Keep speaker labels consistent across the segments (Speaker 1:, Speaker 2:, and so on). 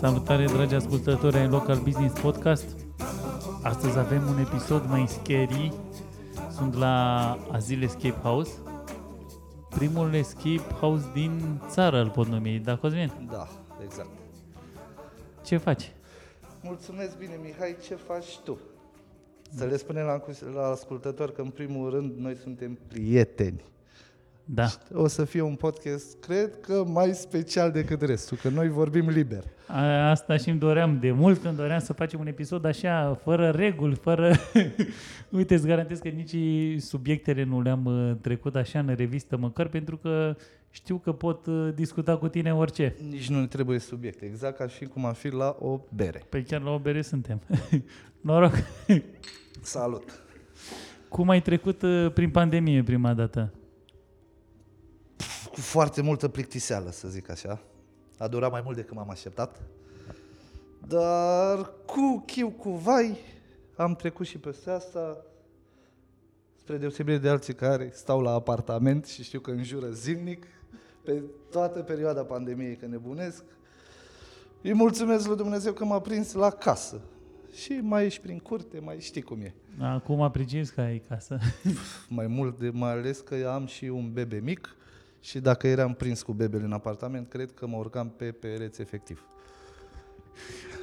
Speaker 1: Salutare, dragi ascultători ai Local Business Podcast. Astăzi avem un episod mai scary. Sunt la Azil Escape House. Primul escape house din țară îl pot numi, da, Cosmin?
Speaker 2: Da, exact.
Speaker 1: Ce faci?
Speaker 2: Mulțumesc bine, Mihai, ce faci tu? Să le spunem la, la ascultători că, în primul rând, noi suntem prieteni.
Speaker 1: Da.
Speaker 2: O să fie un podcast, cred că mai special decât restul, că noi vorbim liber.
Speaker 1: A, asta și îmi doream de mult când doream să facem un episod așa, fără reguli, fără... Uite, îți garantez că nici subiectele nu le-am uh, trecut așa în revistă măcar, pentru că știu că pot uh, discuta cu tine orice.
Speaker 2: Nici nu ne trebuie subiect, exact ca și cum am fi la o bere.
Speaker 1: Pe chiar la o bere suntem. Noroc!
Speaker 2: Salut!
Speaker 1: Cum ai trecut uh, prin pandemie prima dată?
Speaker 2: Cu foarte multă plictiseală, să zic așa. A durat mai mult decât m-am așteptat. Dar cu chiu, cu vai, am trecut și peste asta, spre deosebire de alții care stau la apartament și știu că înjură zilnic, pe toată perioada pandemiei că nebunesc. Îi mulțumesc lui Dumnezeu că m-a prins la casă. Și mai ești prin curte, mai știi cum e.
Speaker 1: Acum apreciez că ai casă.
Speaker 2: Mai mult de mai ales că am și un bebe mic și dacă eram prins cu bebele în apartament, cred că mă urcam pe pereți efectiv.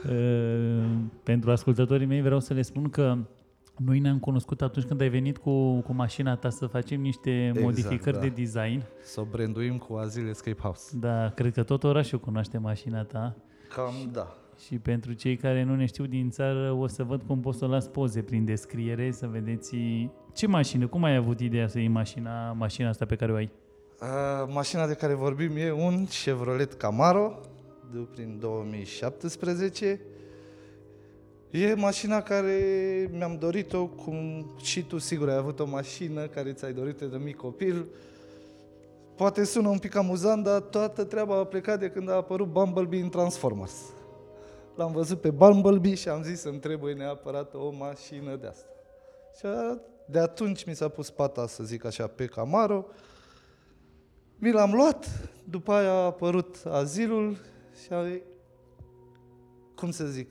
Speaker 1: Uh, pentru ascultătorii mei vreau să le spun că noi ne-am cunoscut atunci când ai venit cu, cu mașina ta să facem niște
Speaker 2: Exact,
Speaker 1: modificări
Speaker 2: da.
Speaker 1: de design.
Speaker 2: Să o branduim cu Azil Escape House.
Speaker 1: Da, cred că tot orașul cunoaște mașina ta.
Speaker 2: Cam da.
Speaker 1: Și pentru cei care nu ne știu din țară, o să văd cum pot să las poze prin descriere, să vedeți ce mașină, cum ai avut ideea să iei mașina, mașina asta pe care o ai?
Speaker 2: Uh, mașina de care vorbim e un Chevrolet Camaro de prin 2017. E mașina care mi-am dorit-o, cum și tu sigur ai avut o mașină care ți-ai dorit de mic copil. Poate sună un pic amuzant, dar toată treaba a plecat de când a apărut Bumblebee în Transformers. L-am văzut pe Bumblebee și am zis să-mi trebuie neapărat o mașină de asta. Și a- de atunci mi s-a pus pata, să zic așa, pe Camaro. Mi l-am luat, după aia a apărut azilul și a... Cum să zic?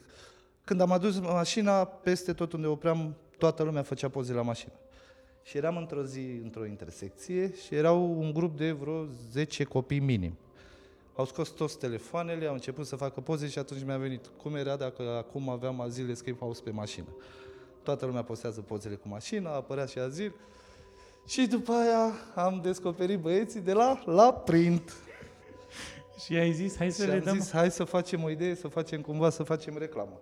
Speaker 2: Când am adus mașina, peste tot unde opream, toată lumea făcea poze la mașină. Și eram într-o zi, într-o intersecție și erau un grup de vreo 10 copii minim. Au scos toți telefoanele, au început să facă poze și atunci mi-a venit. Cum era dacă acum aveam azil escape house pe mașină? Toată lumea postează pozele cu mașina, apărea și azil. Și după aia am descoperit băieții de la La Print.
Speaker 1: Și ai zis, hai să
Speaker 2: și
Speaker 1: le
Speaker 2: am
Speaker 1: dăm...
Speaker 2: zis, hai să facem o idee, să facem cumva, să facem reclamă.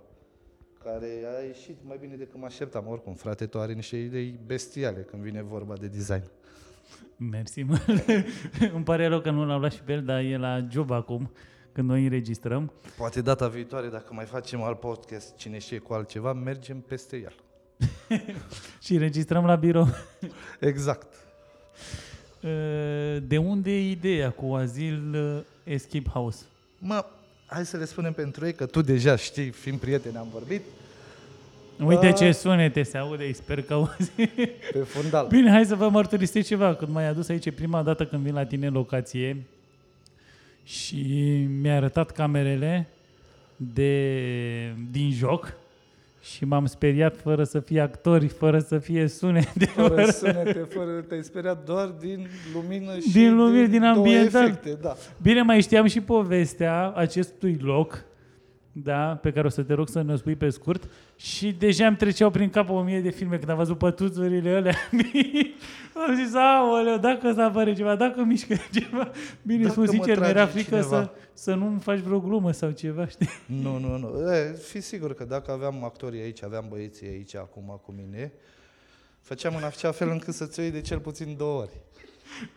Speaker 2: Care a ieșit mai bine decât mă așteptam. Oricum, frate, tu are niște idei bestiale când vine vorba de design.
Speaker 1: Mersi, mă. Îmi pare rău că nu l-am luat și pe el, dar e la job acum, când noi înregistrăm.
Speaker 2: Poate data viitoare, dacă mai facem alt podcast, cine știe cu altceva, mergem peste el.
Speaker 1: Și înregistrăm la birou.
Speaker 2: Exact.
Speaker 1: Uh, De unde e ideea cu Azil uh, Escape House?
Speaker 2: Mă, hai să le spunem pentru ei că tu deja știi, fiind prieteni, am vorbit,
Speaker 1: Uite
Speaker 2: Da.
Speaker 1: ce sunete se aude, sper că auzi.
Speaker 2: pe fundal.
Speaker 1: Bine, hai să vă mărturisesc ceva. Când m-ai adus aici prima dată când vin la tine în locație și mi-a arătat camerele de, din joc și m-am speriat fără să fie actori, fără să fie sunete.
Speaker 2: Fără sunete, fără, te-ai speriat doar din lumină și
Speaker 1: Din lumină, din
Speaker 2: două
Speaker 1: ambiental.
Speaker 2: efecte, da.
Speaker 1: Bine, mai știam și povestea acestui loc, da, pe care o să te rog să ne spui pe scurt. Și deja îmi treceau prin cap o mie de filme când am văzut pătuțurile alea mici. am zis, aoleu, dacă să apare ceva, dacă mișcă ceva. Bine,
Speaker 2: Dacă
Speaker 1: spun
Speaker 2: mă
Speaker 1: sincer,
Speaker 2: trage
Speaker 1: mi-era frică
Speaker 2: cineva.
Speaker 1: să, să nu-mi faci vreo glumă sau ceva, știi?
Speaker 2: Nu, nu, nu. E, fi sigur că dacă aveam actorii aici, aveam băieții aici acum cu mine, făceam în așa fel încât să-ți o iei de cel puțin două ori.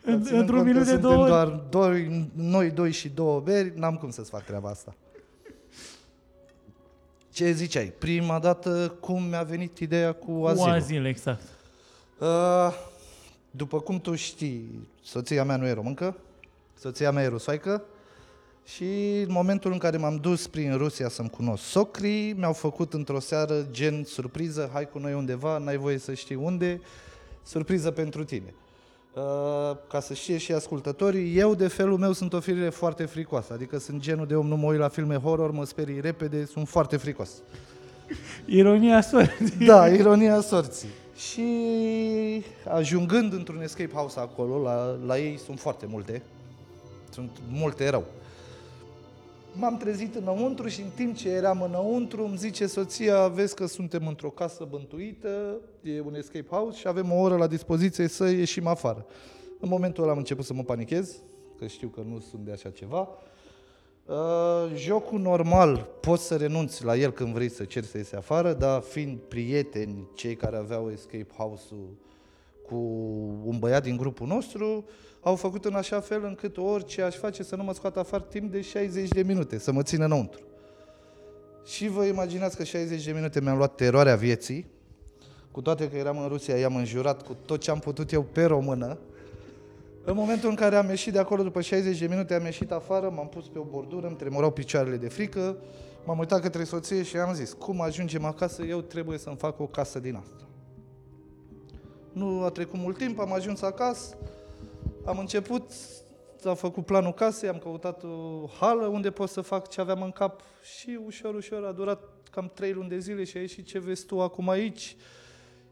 Speaker 2: Dar
Speaker 1: În-
Speaker 2: ținând
Speaker 1: într-un
Speaker 2: cont că
Speaker 1: minut de
Speaker 2: suntem
Speaker 1: două ori.
Speaker 2: doar doi, noi doi și două beri, n-am cum să-ți fac treaba asta. Ce ziceai? Prima dată cum mi-a venit ideea cu
Speaker 1: Cu
Speaker 2: azilul?
Speaker 1: azil, exact.
Speaker 2: Uh, după cum tu știi, soția mea nu e româncă, soția mea e rusoaică și în momentul în care m-am dus prin Rusia să-mi cunosc socrii, mi-au făcut într-o seară gen surpriză, hai cu noi undeva, n-ai voie să știi unde, surpriză pentru tine. Uh, ca să știe și ascultătorii, eu de felul meu sunt o firire foarte fricoasă, adică sunt genul de om, nu mă uit la filme horror, mă sperii repede, sunt foarte fricos.
Speaker 1: Ironia sorții.
Speaker 2: Da, ironia sorții. Și ajungând într-un escape house acolo, la, la ei sunt foarte multe, sunt multe rău. M-am trezit înăuntru și în timp ce eram înăuntru îmi zice soția, vezi că suntem într-o casă bântuită, e un escape house și avem o oră la dispoziție să ieșim afară. În momentul ăla am început să mă panichez, că știu că nu sunt de așa ceva. Uh, jocul normal, poți să renunți la el când vrei să ceri să iese afară, dar fiind prieteni, cei care aveau escape house-ul cu un băiat din grupul nostru, au făcut în așa fel încât orice aș face să nu mă scoată afară timp de 60 de minute, să mă țină înăuntru. Și vă imaginați că 60 de minute mi-am luat teroarea vieții, cu toate că eram în Rusia, i-am înjurat cu tot ce am putut eu pe română. În momentul în care am ieșit de acolo, după 60 de minute, am ieșit afară, m-am pus pe o bordură, îmi tremurau picioarele de frică, m-am uitat către soție și am zis, cum ajungem acasă, eu trebuie să-mi fac o casă din asta. Nu a trecut mult timp, am ajuns acasă, am început, am făcut planul casei, am căutat o hală unde pot să fac ce aveam în cap și ușor, ușor a durat cam trei luni de zile și a ieșit ce vezi tu acum aici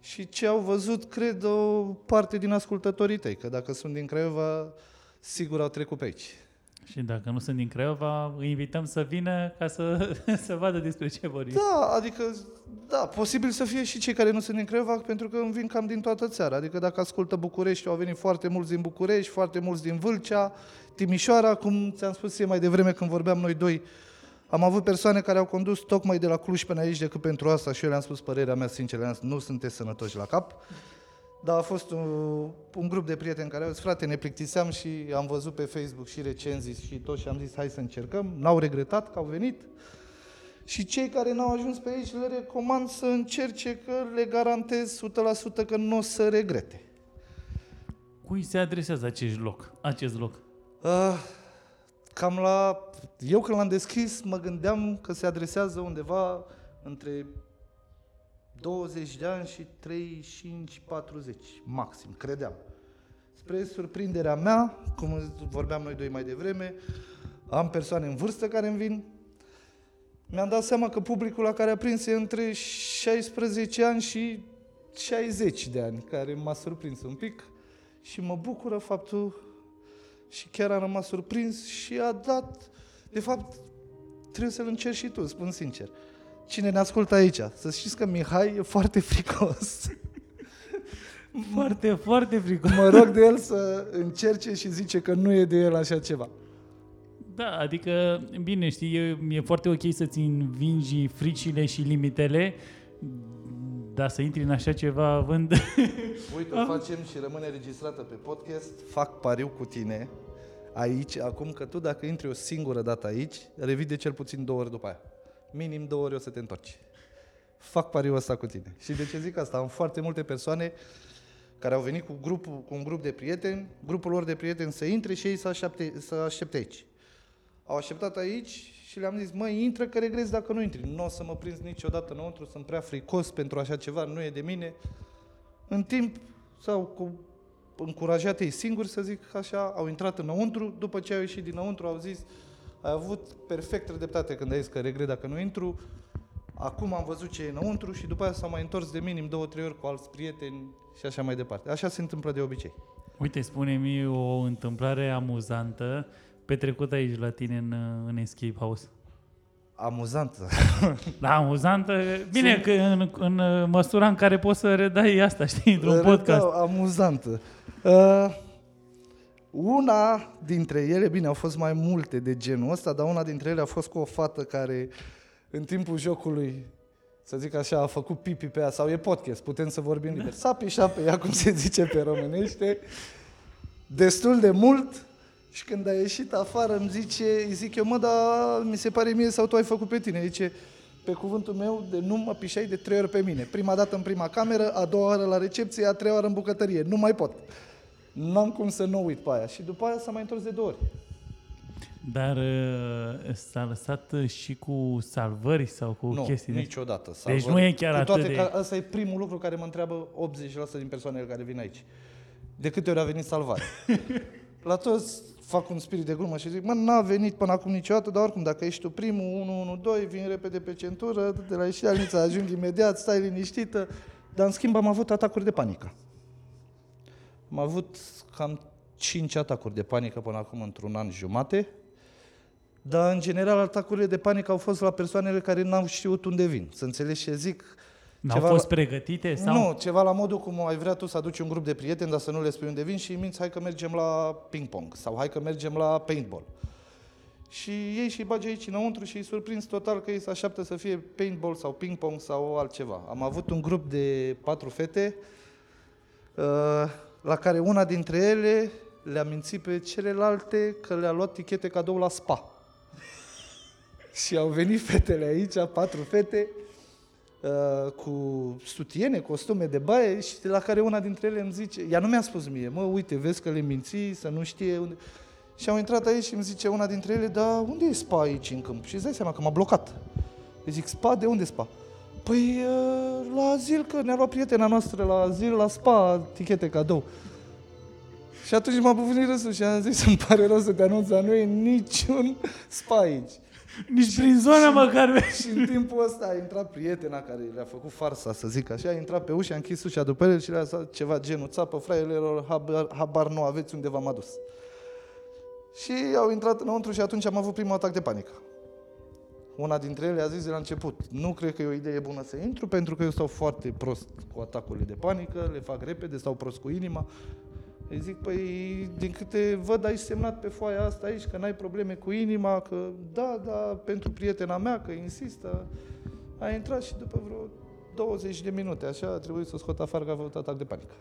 Speaker 2: și ce au văzut, cred, o parte din ascultătorii tăi, că dacă sunt din Craiova, sigur au trecut pe aici.
Speaker 1: Și dacă nu sunt din Craiova, îi invităm să vină ca să, să vadă despre ce vorbim.
Speaker 2: Da, adică, da, posibil să fie și cei care nu sunt din Craiova, pentru că îmi vin cam din toată țara. Adică dacă ascultă București, au venit foarte mulți din București, foarte mulți din Vâlcea, Timișoara, cum ți-am spus eu mai devreme când vorbeam noi doi, am avut persoane care au condus tocmai de la Cluj până aici decât pentru asta și eu le-am spus părerea mea sincer, le-am spus, nu sunteți sănătoși la cap. Dar a fost un, un grup de prieteni care au zis, frate, ne plictiseam și am văzut pe Facebook și recenzii și tot și am zis, hai să încercăm. N-au regretat că au venit. Și cei care n-au ajuns pe aici le recomand să încerce că le garantez 100% că nu o să regrete.
Speaker 1: Cui se adresează acest loc? Acest loc?
Speaker 2: Uh, cam la... Eu când l-am deschis mă gândeam că se adresează undeva între 20 de ani și 35-40, maxim, credeam. Spre surprinderea mea, cum vorbeam noi doi mai devreme, am persoane în vârstă care îmi vin, mi-am dat seama că publicul la care a prins e între 16 ani și 60 de ani, care m-a surprins un pic și mă bucură faptul și chiar am rămas surprins și a dat, de fapt, trebuie să-l încerci și tu, spun sincer cine ne ascultă aici. Să știți că Mihai e foarte fricos.
Speaker 1: Foarte, foarte fricos.
Speaker 2: Mă rog de el să încerce și zice că nu e de el așa ceva.
Speaker 1: Da, adică, bine, știi, e, e foarte ok să-ți învingi fricile și limitele, dar să intri în așa ceva având...
Speaker 2: Uite, o facem și rămâne registrată pe podcast. Fac pariu cu tine aici, acum că tu dacă intri o singură dată aici, revii de cel puțin două ori după aia minim două ori o să te întorci. Fac pariul ăsta cu tine. Și de ce zic asta? Am foarte multe persoane care au venit cu, grupul, cu un grup de prieteni, grupul lor de prieteni să intre și ei să aștepte, să aștepte aici. Au așteptat aici și le-am zis, măi, intră că regrezi dacă nu intri. Nu o să mă prins niciodată înăuntru, sunt prea fricos pentru așa ceva, nu e de mine. În timp, sau cu încurajat ei singuri, să zic așa, au intrat înăuntru, după ce au ieșit dinăuntru, au zis, ai avut perfect dreptate când ai zis că regret dacă nu intru. Acum am văzut ce e înăuntru și după aia s-au mai întors de minim două, trei ori cu alți prieteni și așa mai departe. Așa se întâmplă de obicei.
Speaker 1: Uite, spune-mi o întâmplare amuzantă petrecută aici la tine în, în Escape House.
Speaker 2: Amuzantă.
Speaker 1: Da, amuzantă. Bine, Sunt... că în, în măsura în care poți să redai asta, știi, într-un podcast.
Speaker 2: amuzantă. Uh, una dintre ele, bine, au fost mai multe de genul ăsta, dar una dintre ele a fost cu o fată care în timpul jocului, să zic așa, a făcut pipi pe ea, sau e podcast, putem să vorbim liber. S-a pișat pe ea, cum se zice pe românește, destul de mult și când a ieșit afară îmi zice, îi zic eu, mă, dar mi se pare mie sau tu ai făcut pe tine. Zice, pe cuvântul meu, de nu mă pișai de trei ori pe mine. Prima dată în prima cameră, a doua oară la recepție, a treia oară în bucătărie. Nu mai pot n-am cum să nu uit pe aia. Și după aia s-a mai întors de două ori.
Speaker 1: Dar uh, s-a lăsat și cu salvări sau cu
Speaker 2: nu,
Speaker 1: chestii?
Speaker 2: Nu, niciodată.
Speaker 1: Salvări. Deci nu e chiar
Speaker 2: cu toate
Speaker 1: atât
Speaker 2: de... Că asta e primul lucru care mă întreabă 80% din persoanele care vin aici. De câte ori a venit salvare. La toți fac un spirit de glumă și zic, mă, n-a venit până acum niciodată, dar oricum, dacă ești tu primul, 1, 1, 2, vin repede pe centură, de la ieșirea Alnița ajung imediat, stai liniștită. Dar în schimb am avut atacuri de panică. Am avut cam 5 atacuri de panică până acum într-un an jumate, dar în general atacurile de panică au fost la persoanele care n-au știut unde vin. Să înțelegi ce zic,
Speaker 1: N-au
Speaker 2: Ceva
Speaker 1: fost
Speaker 2: la-
Speaker 1: pregătite? Sau?
Speaker 2: nu, ceva la modul cum ai vrea tu să aduci un grup de prieteni, dar să nu le spui unde vin și îi minți, hai că mergem la ping-pong sau hai că mergem la paintball. Și ei și bagi aici înăuntru și îi surprinzi total că ei se așteaptă să fie paintball sau ping-pong sau altceva. Am avut un grup de patru fete uh, la care una dintre ele le-a mințit pe celelalte că le-a luat tichete cadou la spa. și au venit fetele aici, patru fete, uh, cu sutiene, costume de baie și la care una dintre ele îmi zice, ea nu mi-a spus mie, mă, uite, vezi că le minți, să nu știe unde... Și au intrat aici și îmi zice una dintre ele, dar unde e spa aici în câmp? Și îți dai seama că m-a blocat. Îi zic, spa? De unde spa? Păi uh, la azil, că ne-a luat prietena noastră la azil, la spa, tichete cadou. Și atunci m-a bufnit râsul și am zis, îmi pare rău să te anunț, dar nu e niciun spa aici.
Speaker 1: Nici prin zona măcar.
Speaker 2: Și în timpul ăsta a intrat prietena care le-a făcut farsa, să zic așa, a intrat pe ușă, a închis ușa după el și le-a zis ceva genul, țapă, fraierilor, habar, habar nu aveți unde v-am adus. Și au intrat înăuntru și atunci am avut primul atac de panică. Una dintre ele a zis de la început, nu cred că e o idee bună să intru, pentru că eu stau foarte prost cu atacurile de panică, le fac repede, stau prost cu inima. Îi zic, păi, din câte văd, ai semnat pe foaia asta aici că n-ai probleme cu inima, că da, da, pentru prietena mea, că insistă. A intrat și după vreo 20 de minute, așa, a trebuit să scot afară că a avut atac de panică.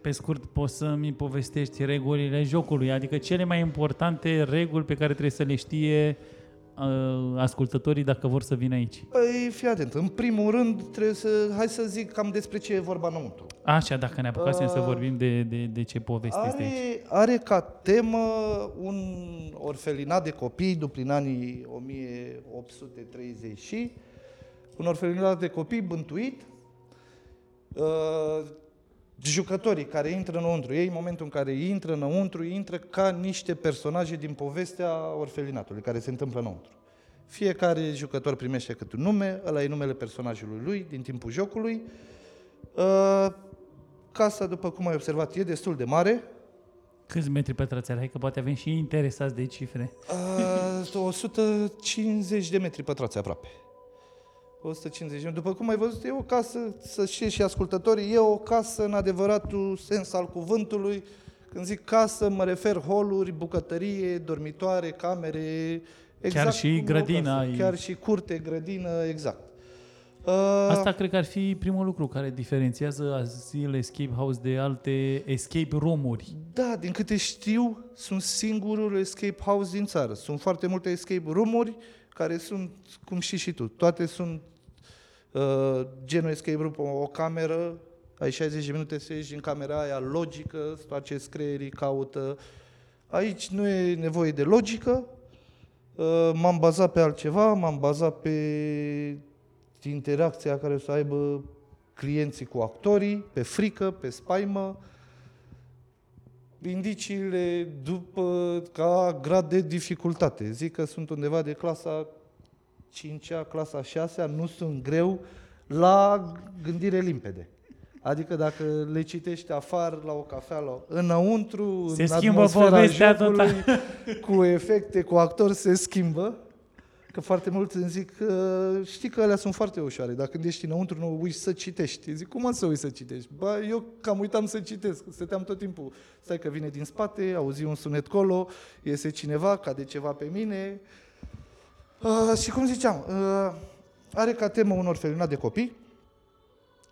Speaker 1: Pe scurt, poți să-mi povestești regulile jocului, adică cele mai importante reguli pe care trebuie să le știe uh, ascultătorii dacă vor să vină aici.
Speaker 2: Păi, fii atent, în primul rând trebuie să, hai să zic cam despre ce e vorba înăuntru.
Speaker 1: Așa, dacă ne apucasem să
Speaker 2: Uh,
Speaker 1: vorbim de, de, de ce poveste este aici.
Speaker 2: Are, are ca temă un orfelinat de copii după prin anii 1830 și un orfelinat de copii bântuit. Uh, jucătorii care intră înăuntru, ei în momentul în care intră înăuntru, intră ca niște personaje din povestea orfelinatului care se întâmplă înăuntru. Fiecare jucător primește câte un nume, ăla e numele personajului lui din timpul jocului. Uh, casa, după cum ai observat, e destul de mare,
Speaker 1: Câți metri pătrați are? Hai că poate avem și interesați de cifre.
Speaker 2: Uh, 150 de metri pătrați aproape. 150 de După cum ai văzut, e o casă, să știe și ascultătorii, e o casă în adevăratul sens al cuvântului. Când zic casă, mă refer holuri, bucătărie, dormitoare, camere, exact
Speaker 1: și
Speaker 2: cum e o
Speaker 1: grădina
Speaker 2: casă.
Speaker 1: ai-
Speaker 2: Chiar și curte, grădină, exact. Uh,
Speaker 1: Asta cred că ar fi primul lucru care diferențiază Azil Escape House de alte escape room-uri.
Speaker 2: Da, din câte știu, sunt singurul escape house din țară. Sunt foarte multe escape room-uri care sunt, cum știi și tu, toate sunt uh, genul escape room, o, o cameră, ai 60 de minute să ieși din camera aia, logică, stoarceți creierii, caută. Aici nu e nevoie de logică, uh, m-am bazat pe altceva, m-am bazat pe interacția care o să aibă clienții cu actorii, pe frică, pe spaimă, indiciile după ca grad de dificultate. Zic că sunt undeva de clasa 5-a, clasa 6-a, nu sunt greu la gândire limpede. Adică dacă le citești afară la o cafea, la... înăuntru,
Speaker 1: Se
Speaker 2: în
Speaker 1: schimbă
Speaker 2: atmosfera
Speaker 1: povestea tot
Speaker 2: jocului, cu efecte, cu actori, se schimbă. Că foarte mult îmi zic, uh, știi că alea sunt foarte ușoare, dacă când ești înăuntru nu uiți să citești. Zic, cum mă să uiți să citești? Ba, eu cam uitam să citesc, stăteam tot timpul. Stai că vine din spate, auzi un sunet colo, iese cineva, cade ceva pe mine. Uh, și cum ziceam, uh, are ca temă un orfelinat de copii,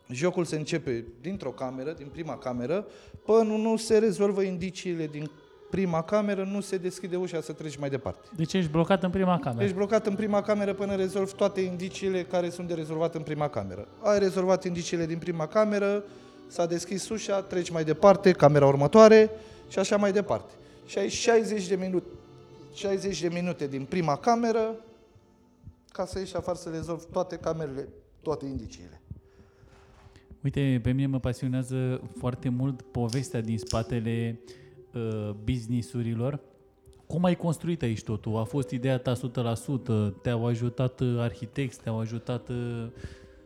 Speaker 2: Jocul se începe dintr-o cameră, din prima cameră, până nu se rezolvă indiciile din prima cameră, nu se deschide ușa să treci mai departe.
Speaker 1: Deci ești blocat în prima cameră.
Speaker 2: Ești blocat în prima cameră până rezolvi toate indiciile care sunt de rezolvat în prima cameră. Ai rezolvat indiciile din prima cameră, s-a deschis ușa, treci mai departe, camera următoare și așa mai departe. Și ai 60 de minute, 60 de minute din prima cameră ca să ieși afară să rezolvi toate camerele, toate indiciile.
Speaker 1: Uite, pe mine mă pasionează foarte mult povestea din spatele uh, businessurilor. Cum ai construit aici totul? A fost ideea ta 100%? Te-au ajutat uh, arhitecți? Te-au ajutat... Uh...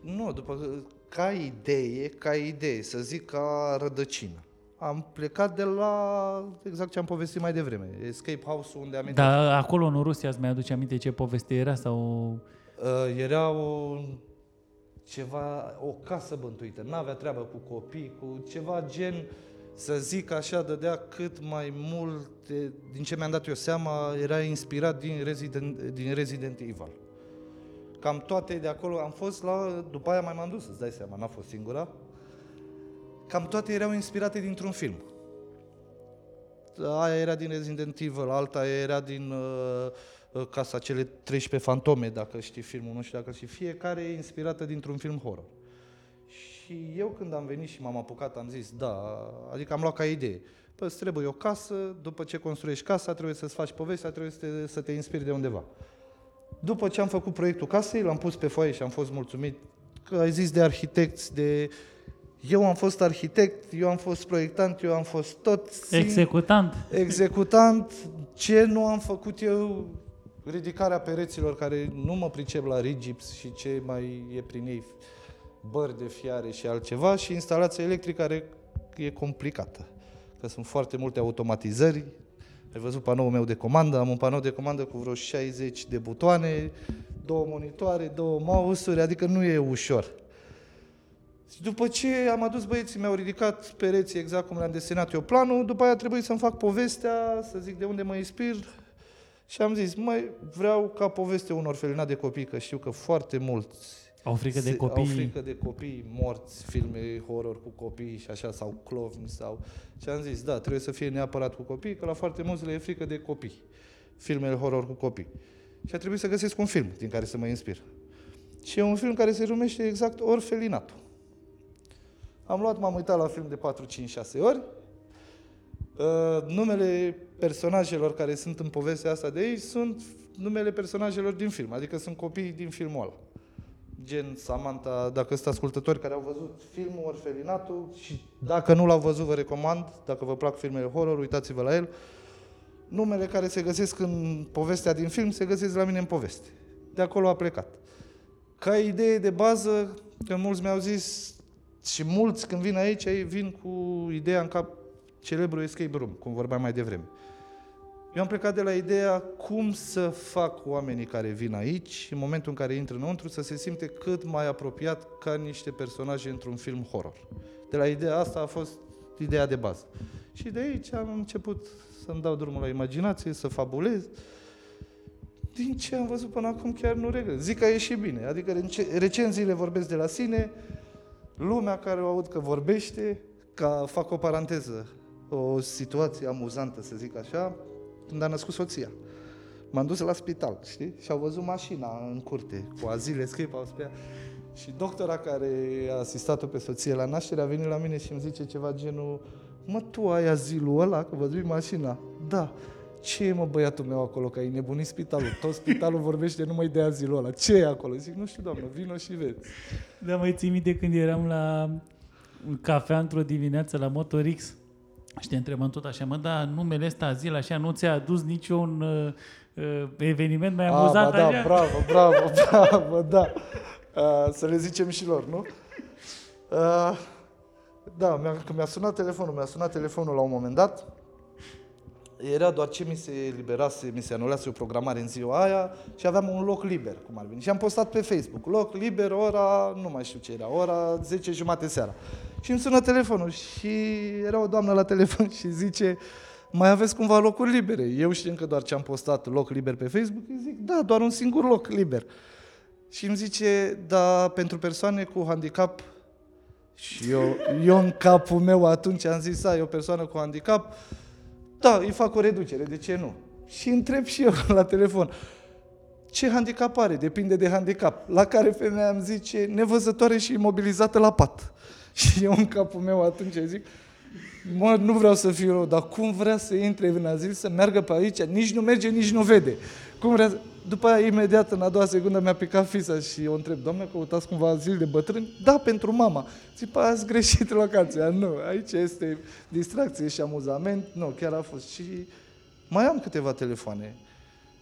Speaker 2: Nu, după, ca idee, ca idee, să zic ca rădăcină. Am plecat de la exact ce am povestit mai devreme, Escape House unde am intrat.
Speaker 1: Dar acolo în Rusia îți mai aduce aminte ce poveste era sau...
Speaker 2: Uh, era o, ceva, o casă bântuită, n-avea treabă cu copii, cu ceva gen, să zic așa, dădea cât mai mult, din ce mi-am dat eu seama, era inspirat din Resident, din Resident Evil. Cam toate de acolo am fost la, după aia mai m-am dus, îți dai seama, n-a fost singura. Cam toate erau inspirate dintr-un film. Aia era din Resident Evil, alta era din uh, uh Casa cele 13 fantome, dacă știi filmul, nu știu dacă știi, fiecare e inspirată dintr-un film horror. Și eu când am venit și m-am apucat, am zis, da, adică am luat ca idee. Păi îți trebuie o casă, după ce construiești casa, trebuie să-ți faci povestea, trebuie să te, să te inspiri de undeva. După ce am făcut proiectul casei, l-am pus pe foaie și am fost mulțumit că ai zis de arhitecți, de... Eu am fost arhitect, eu am fost proiectant, eu am fost tot...
Speaker 1: Executant.
Speaker 2: Executant. Ce nu am făcut eu, ridicarea pereților care nu mă pricep la rigips și ce mai e prin ei, bări de fiare și altceva, și instalația electrică care e complicată. Că sunt foarte multe automatizări, ai văzut panoul meu de comandă, am un panou de comandă cu vreo 60 de butoane, două monitoare, două mouse-uri, adică nu e ușor. Și după ce am adus băieții, mi-au ridicat pereții exact cum le-am desenat eu planul, după aia trebuie să-mi fac povestea, să zic de unde mă inspir, și am zis, mai vreau ca poveste un orfelinat de copii, că știu că foarte mulți
Speaker 1: au frică de copii.
Speaker 2: Au frică de copii morți, filme horror cu copii și așa, sau clovni sau... Și am zis, da, trebuie să fie neapărat cu copii, că la foarte mulți le e frică de copii. Filmele horror cu copii. Și a trebuit să găsesc un film din care să mă inspir. Și e un film care se numește exact Orfelinatul. Am luat, m-am uitat la film de 4, 5, 6 ori. Uh, numele personajelor care sunt în povestea asta de aici sunt numele personajelor din film, adică sunt copiii din filmul ăla gen Samantha, dacă sunt ascultători care au văzut filmul Orfelinatul și dacă nu l-au văzut, vă recomand, dacă vă plac filmele horror, uitați-vă la el. Numele care se găsesc în povestea din film se găsesc la mine în poveste. De acolo a plecat. Ca idee de bază, că mulți mi-au zis și mulți când vin aici, ei vin cu ideea în cap celebru escape room, cum vorbeam mai devreme. Eu am plecat de la ideea cum să fac oamenii care vin aici, în momentul în care intră înăuntru, să se simte cât mai apropiat ca niște personaje într-un film horror. De la ideea asta a fost ideea de bază. Și de aici am început să-mi dau drumul la imaginație, să fabulez. Din ce am văzut până acum chiar nu regret. Zic că a ieșit bine. Adică recenziile vorbesc de la sine, lumea care o aud că vorbește, ca fac o paranteză, o situație amuzantă, să zic așa, când a născut soția. M-am dus la spital, știi? Și au văzut mașina în curte, cu azile, scrie pe ea. Și doctora care a asistat-o pe soție la naștere a venit la mine și îmi zice ceva genul Mă, tu ai azilul ăla, că văzui mașina? Da. Ce e, mă, băiatul meu acolo, că ai nebunit spitalul? Tot spitalul vorbește numai de azilul ăla. Ce e acolo? Zic, nu știu, doamnă, vino și vezi.
Speaker 1: Da, mai ții minte când eram la cafea într-o dimineață la Motor X și te întrebăm tot așa, mă, da, numele ăsta zil așa nu ți-a adus niciun uh, uh, eveniment mai amuzant?
Speaker 2: A, da, bravo, bravo, bravo, da. Uh, să le zicem și lor, nu? Uh, da, mi-a, când mi-a sunat telefonul, mi-a sunat telefonul la un moment dat, era doar ce mi se liberase, mi se anulase o programare în ziua aia și aveam un loc liber, cum ar veni. Și am postat pe Facebook, loc liber, ora, nu mai știu ce era, ora 10 jumate seara. Și îmi sună telefonul și era o doamnă la telefon și zice, mai aveți cumva locuri libere? Eu știu că doar ce am postat loc liber pe Facebook, îi zic, da, doar un singur loc liber. Și îmi zice, da, pentru persoane cu handicap, și eu, eu în capul meu atunci am zis, a, e o persoană cu handicap, da, îi fac o reducere, de ce nu? Și întreb și eu la telefon, ce handicap are? Depinde de handicap. La care femeia îmi zice, nevăzătoare și imobilizată la pat. Și eu în capul meu atunci zic, mă, nu vreau să fiu rău, dar cum vrea să intre în azil, să meargă pe aici, nici nu merge, nici nu vede. Cum vrea să... După aia, imediat, în a doua secundă, mi-a picat fisa și o întreb, doamne, căutați cumva azil de bătrâni? Da, pentru mama. Zic, păi ați greșit locația. Nu, aici este distracție și amuzament. Nu, chiar a fost. Și mai am câteva telefoane.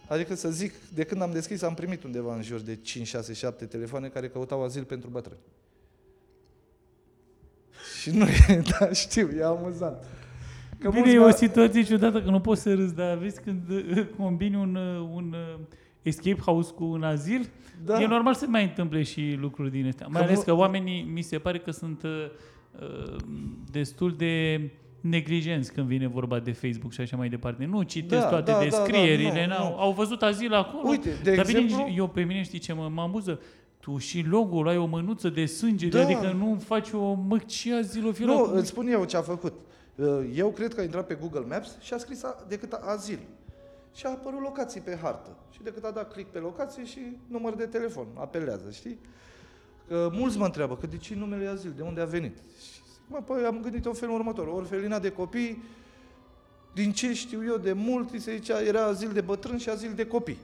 Speaker 2: Adică să zic, de când am deschis, am primit undeva în jur de 5, 6, 7 telefoane care căutau azil pentru bătrâni. Și nu e, da, știu, e amuzant.
Speaker 1: Că Bine, e o situație ciudată, că nu poți să râzi, dar vezi când uh, combini un, uh, un uh, escape house cu un azil, da. e normal să mai întâmple și lucruri din astea. Mai că ales că oamenii, mi se pare că sunt uh, destul de neglijenți când vine vorba de Facebook și așa mai departe. Nu citesc da, toate da, descrierile, da, da, nu, nu. au văzut azil acolo.
Speaker 2: Uite, de Dar exemplu...
Speaker 1: bine, eu pe mine știi ce mă, mă amuză? Tu și logo-ul ai o mânuță de sânge, da. adică nu faci o măcție azilofilă.
Speaker 2: Nu, îți spun eu ce a făcut. Uh, eu cred că a intrat pe Google Maps și a scris decât azil. Și a apărut locații pe hartă. Și decât a dat click pe locație și număr de telefon, apelează, știi? Că mulți mă întreabă, că de ce numele azil, de unde a venit? Și mă, păi am gândit în felul următor, orfelina de copii, din ce știu eu de mult, se zicea, era azil de bătrâni și azil de copii.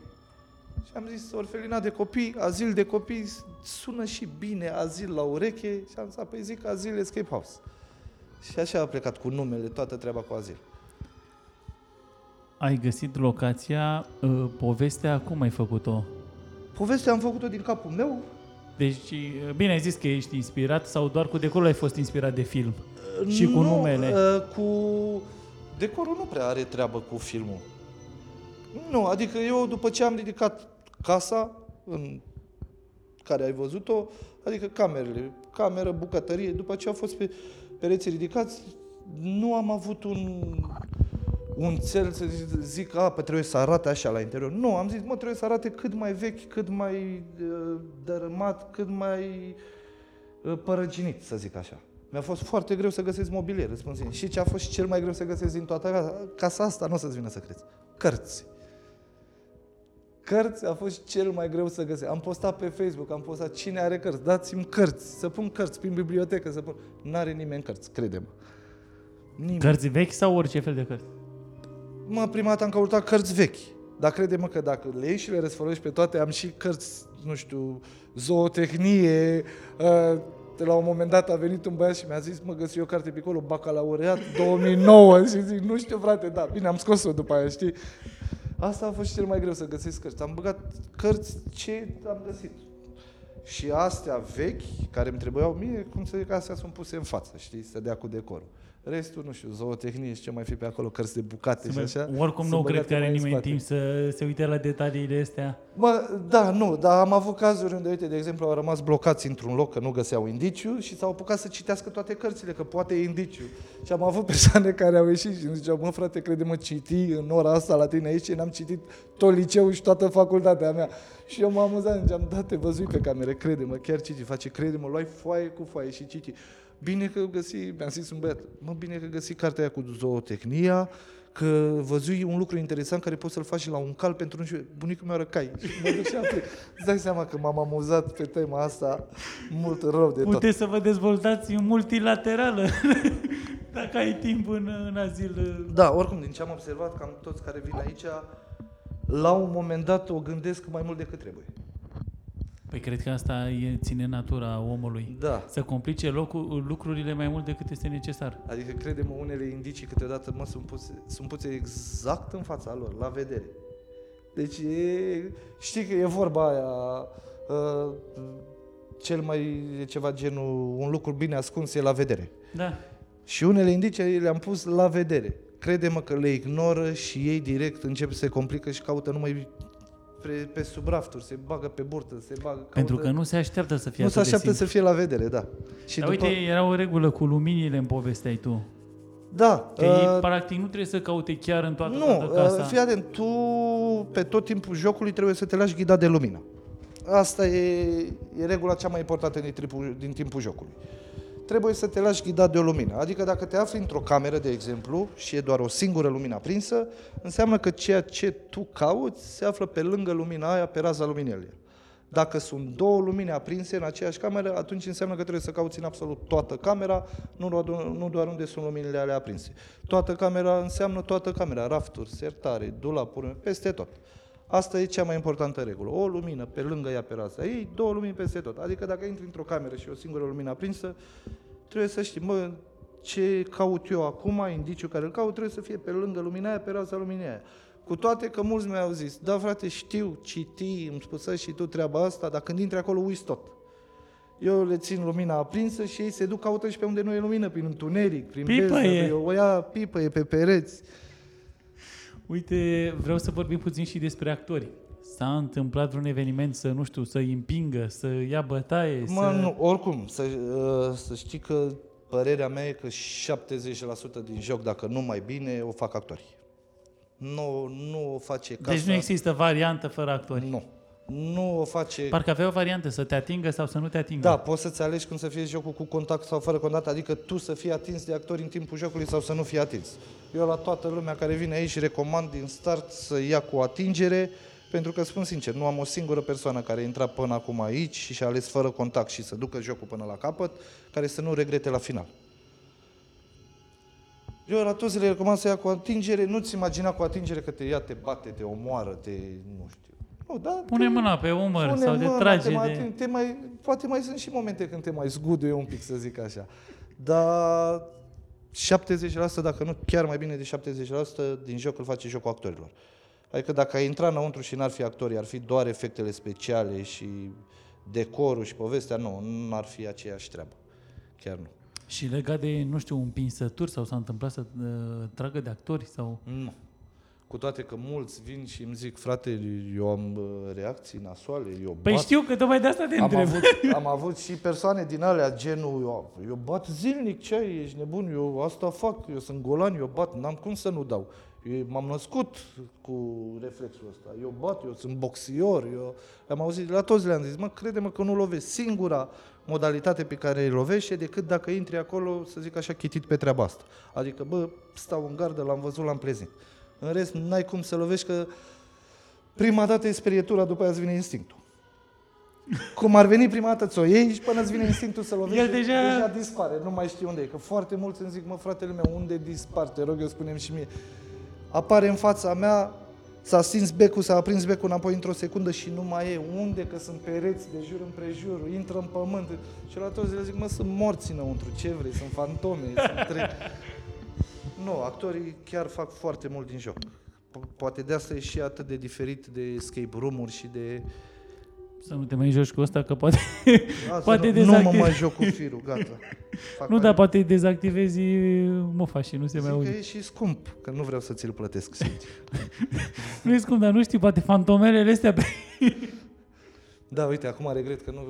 Speaker 2: Și am zis, orfelina de copii, azil de copii, sună și bine azil la ureche și am zis, păi zic azil escape house. Și așa a plecat cu numele, toată treaba cu azil.
Speaker 1: Ai găsit locația, uh, povestea, cum ai făcut-o?
Speaker 2: Povestea am făcut-o din capul meu.
Speaker 1: Deci, uh, bine ai zis că ești inspirat sau doar cu decorul ai fost inspirat de film? Uh, și cu nu, numele?
Speaker 2: Uh, cu decorul nu prea are treabă cu filmul. Nu, adică eu după ce am ridicat casa în care ai văzut-o, adică camerele, cameră, bucătărie, după ce au fost pe pereții ridicați, nu am avut un, un cel să zic, a, pe trebuie să arate așa la interior. Nu, am zis, mă, trebuie să arate cât mai vechi, cât mai uh, dărâmat, cât mai uh, părăginit, să zic așa. Mi-a fost foarte greu să găsesc mobilier, răspund Și ce a fost cel mai greu să găsesc din toată casa? Casa asta, nu o să-ți vină să crezi. Cărți. Cărți a fost cel mai greu să găsesc. Am postat pe Facebook, am postat cine are cărți, dați-mi cărți, să pun cărți prin bibliotecă, să pun... N-are nimeni cărți, crede-mă.
Speaker 1: Nimeni. Cărți vechi sau orice fel de cărți?
Speaker 2: Mă, prima dată am căutat cărți vechi. Dar crede-mă că dacă le ieși și le răsfoloși pe toate, am și cărți, nu știu, zootehnie, uh, de la un moment dat a venit un băiat și mi-a zis, mă, găsi o carte pe acolo, bacalaureat 2009 și zic, nu știu frate, da, bine, am scos-o după aia, știi? Asta a fost cel mai greu să găsesc cărți. Am băgat cărți ce am găsit. Și astea vechi, care îmi trebuiau mie, cum să zic, astea sunt puse în față, știi, să dea cu decorul. Restul, nu știu, zootehnie și ce mai fi pe acolo, cărți de bucate să și așa.
Speaker 1: Oricum nu cred că are nimeni timp să se uite la detaliile astea.
Speaker 2: Mă, da, nu, dar am avut cazuri unde, uite, de exemplu, au rămas blocați într-un loc că nu găseau indiciu și s-au apucat să citească toate cărțile, că poate e indiciu. Și am avut persoane care au ieșit și îmi ziceau, mă frate, crede-mă, citi în ora asta la tine aici și n-am citit tot liceul și toată facultatea mea. Și eu m-am amuzat, ziceam, da, te văzui pe camere, crede-mă, chiar citi, face, crede-mă, luai foaie cu foaie și citi. Bine că găsi, mi-am zis un băiat, mă, bine că găsi cartea aia cu zootehnia, că văzui un lucru interesant care poți să-l faci și la un cal pentru un știu. Bunicul meu are cai. Și mă duc și apre. Îți dai seama că m-am amuzat pe tema asta mult rău de tot.
Speaker 1: Puteți să vă dezvoltați multilaterală dacă ai timp în, în azil.
Speaker 2: Da, oricum, din ce am observat, cam toți care vin aici, la un moment dat o gândesc mai mult decât trebuie.
Speaker 1: Păi cred că asta e, ține natura omului.
Speaker 2: Da.
Speaker 1: Să complice locul, lucrurile mai mult decât este necesar.
Speaker 2: Adică credem unele indicii câteodată mă, sunt, puse, sunt puse exact în fața lor, la vedere. Deci e, știi că e vorba aia, uh, cel mai e ceva genul, un lucru bine ascuns e la vedere.
Speaker 1: Da.
Speaker 2: Și unele indicii le-am pus la vedere. Crede-mă că le ignoră și ei direct încep să se complică și caută numai pe, pe sub rafturi, se bagă pe burtă, se bagă...
Speaker 1: Pentru că nu se așteaptă să fie
Speaker 2: Nu se așteaptă să fie la vedere, da.
Speaker 1: Și Dar după... uite, era o regulă cu luminile în povestea tu.
Speaker 2: Da.
Speaker 1: Că uh, ei, practic, nu trebuie să caute chiar în toată,
Speaker 2: nu,
Speaker 1: toată casa.
Speaker 2: Nu, fii atent, tu pe tot timpul jocului trebuie să te lași ghidat de lumină. Asta e, e regula cea mai importantă din timpul, din timpul jocului trebuie să te lași ghidat de o lumină. Adică dacă te afli într-o cameră, de exemplu, și e doar o singură lumină aprinsă, înseamnă că ceea ce tu cauți se află pe lângă lumina aia, pe raza luminelei. Dacă sunt două lumini aprinse în aceeași cameră, atunci înseamnă că trebuie să cauți în absolut toată camera, nu doar, nu doar unde sunt luminile alea aprinse. Toată camera înseamnă toată camera, rafturi, sertare, dulapuri, peste tot. Asta e cea mai importantă regulă. O lumină pe lângă ea pe rasa ei, două lumini peste tot. Adică dacă intri într-o cameră și o singură lumină aprinsă, trebuie să știi, mă, ce caut eu acum, indiciul care îl caut, trebuie să fie pe lângă lumina aia, pe rasa luminii aia. Cu toate că mulți mi-au zis, da frate, știu, citi, îmi spusai și tu treaba asta, dar când intri acolo uiți tot. Eu le țin lumina aprinsă și ei se duc, caută și pe unde nu e lumină, prin întuneric, prin
Speaker 1: Pipă
Speaker 2: beznă,
Speaker 1: e.
Speaker 2: Eu o ia pipă, e pe pereți.
Speaker 1: Uite, vreau să vorbim puțin și despre actori. S-a întâmplat vreun eveniment să, nu știu, să-i împingă, să ia bătaie,
Speaker 2: Mă,
Speaker 1: să...
Speaker 2: nu, oricum, să, uh, să știi că părerea mea e că 70% din joc, dacă nu mai bine, o fac actorii. Nu, nu o face casa.
Speaker 1: Deci nu există variantă fără actori.
Speaker 2: Nu. Nu o face...
Speaker 1: Parcă avea o variantă, să te atingă sau să nu te atingă.
Speaker 2: Da, poți să-ți alegi când să fie jocul cu contact sau fără contact, adică tu să fii atins de actori în timpul jocului sau să nu fii atins. Eu la toată lumea care vine aici recomand din start să ia cu atingere, pentru că spun sincer, nu am o singură persoană care a intrat până acum aici și și-a ales fără contact și să ducă jocul până la capăt, care să nu regrete la final. Eu la toți le recomand să ia cu atingere, nu-ți imagina cu atingere că te ia, te bate, te omoară, te... nu știu. Nu, da,
Speaker 1: Pune
Speaker 2: te-
Speaker 1: mâna pe umăr
Speaker 2: pune
Speaker 1: sau de
Speaker 2: mâna,
Speaker 1: trage
Speaker 2: te mai,
Speaker 1: de...
Speaker 2: Te mai, poate mai sunt și momente când te mai zguduie un pic, să zic așa. Dar 70%, dacă nu chiar mai bine de 70% din joc îl face jocul actorilor. Adică dacă ai intra înăuntru și n-ar fi actorii, ar fi doar efectele speciale și decorul și povestea, nu, nu ar fi aceeași treabă. Chiar nu.
Speaker 1: Și legat de, nu știu, împinsături sau s-a întâmplat să uh, tragă de actori sau...
Speaker 2: Nu. Cu toate că mulți vin și îmi zic, frate, eu am uh, reacții nasoale, eu
Speaker 1: Păi
Speaker 2: bat
Speaker 1: știu că tocmai de asta te
Speaker 2: Am
Speaker 1: întreb.
Speaker 2: avut, am avut și persoane din alea, genul, eu, eu bat zilnic, ce ai, ești nebun, eu asta fac, eu sunt golan, eu bat, n-am cum să nu dau. Eu m-am născut cu reflexul ăsta, eu bat, eu sunt boxior, eu am auzit, la toți le-am zis, mă, crede-mă că nu lovești. Singura modalitate pe care îi lovește decât dacă intri acolo, să zic așa, chitit pe treaba asta. Adică, bă, stau în gardă, l-am văzut, l-am plezit. În rest, n-ai cum să lovești că prima dată e sperietura, după aia îți vine instinctul. Cum ar veni prima dată, ți-o iei și până îți vine instinctul să lovești,
Speaker 1: El deja-
Speaker 2: deja dispare, nu mai știu unde e. Că foarte mulți îmi zic, mă, fratele meu, unde dispar, te rog, eu spunem și mie. Apare în fața mea, s-a stins becul, s-a aprins becul înapoi într-o secundă și nu mai e. Unde? Că sunt pereți de jur împrejur, intră în pământ. Și la toți le zic, mă, sunt morți înăuntru, ce vrei, sunt fantome, sunt trec. Nu, actorii chiar fac foarte mult din joc. Po- Poate de asta e și atât de diferit de escape room-uri și de...
Speaker 1: Să nu te mai joci cu ăsta, că poate...
Speaker 2: A, să
Speaker 1: Poate
Speaker 2: nu, nu mă
Speaker 1: dezactiv-
Speaker 2: mai joc cu firul, gata. Fac
Speaker 1: nu,
Speaker 2: mai-
Speaker 1: dar poate îi dezactivezi mofa și nu se mai
Speaker 2: Zic că
Speaker 1: aude.
Speaker 2: e și scump, că nu vreau să ți-l plătesc, sincer.
Speaker 1: Nu știu cum, dar nu știu, poate fantomelele astea... Pe...
Speaker 2: Da, uite, acum regret că nu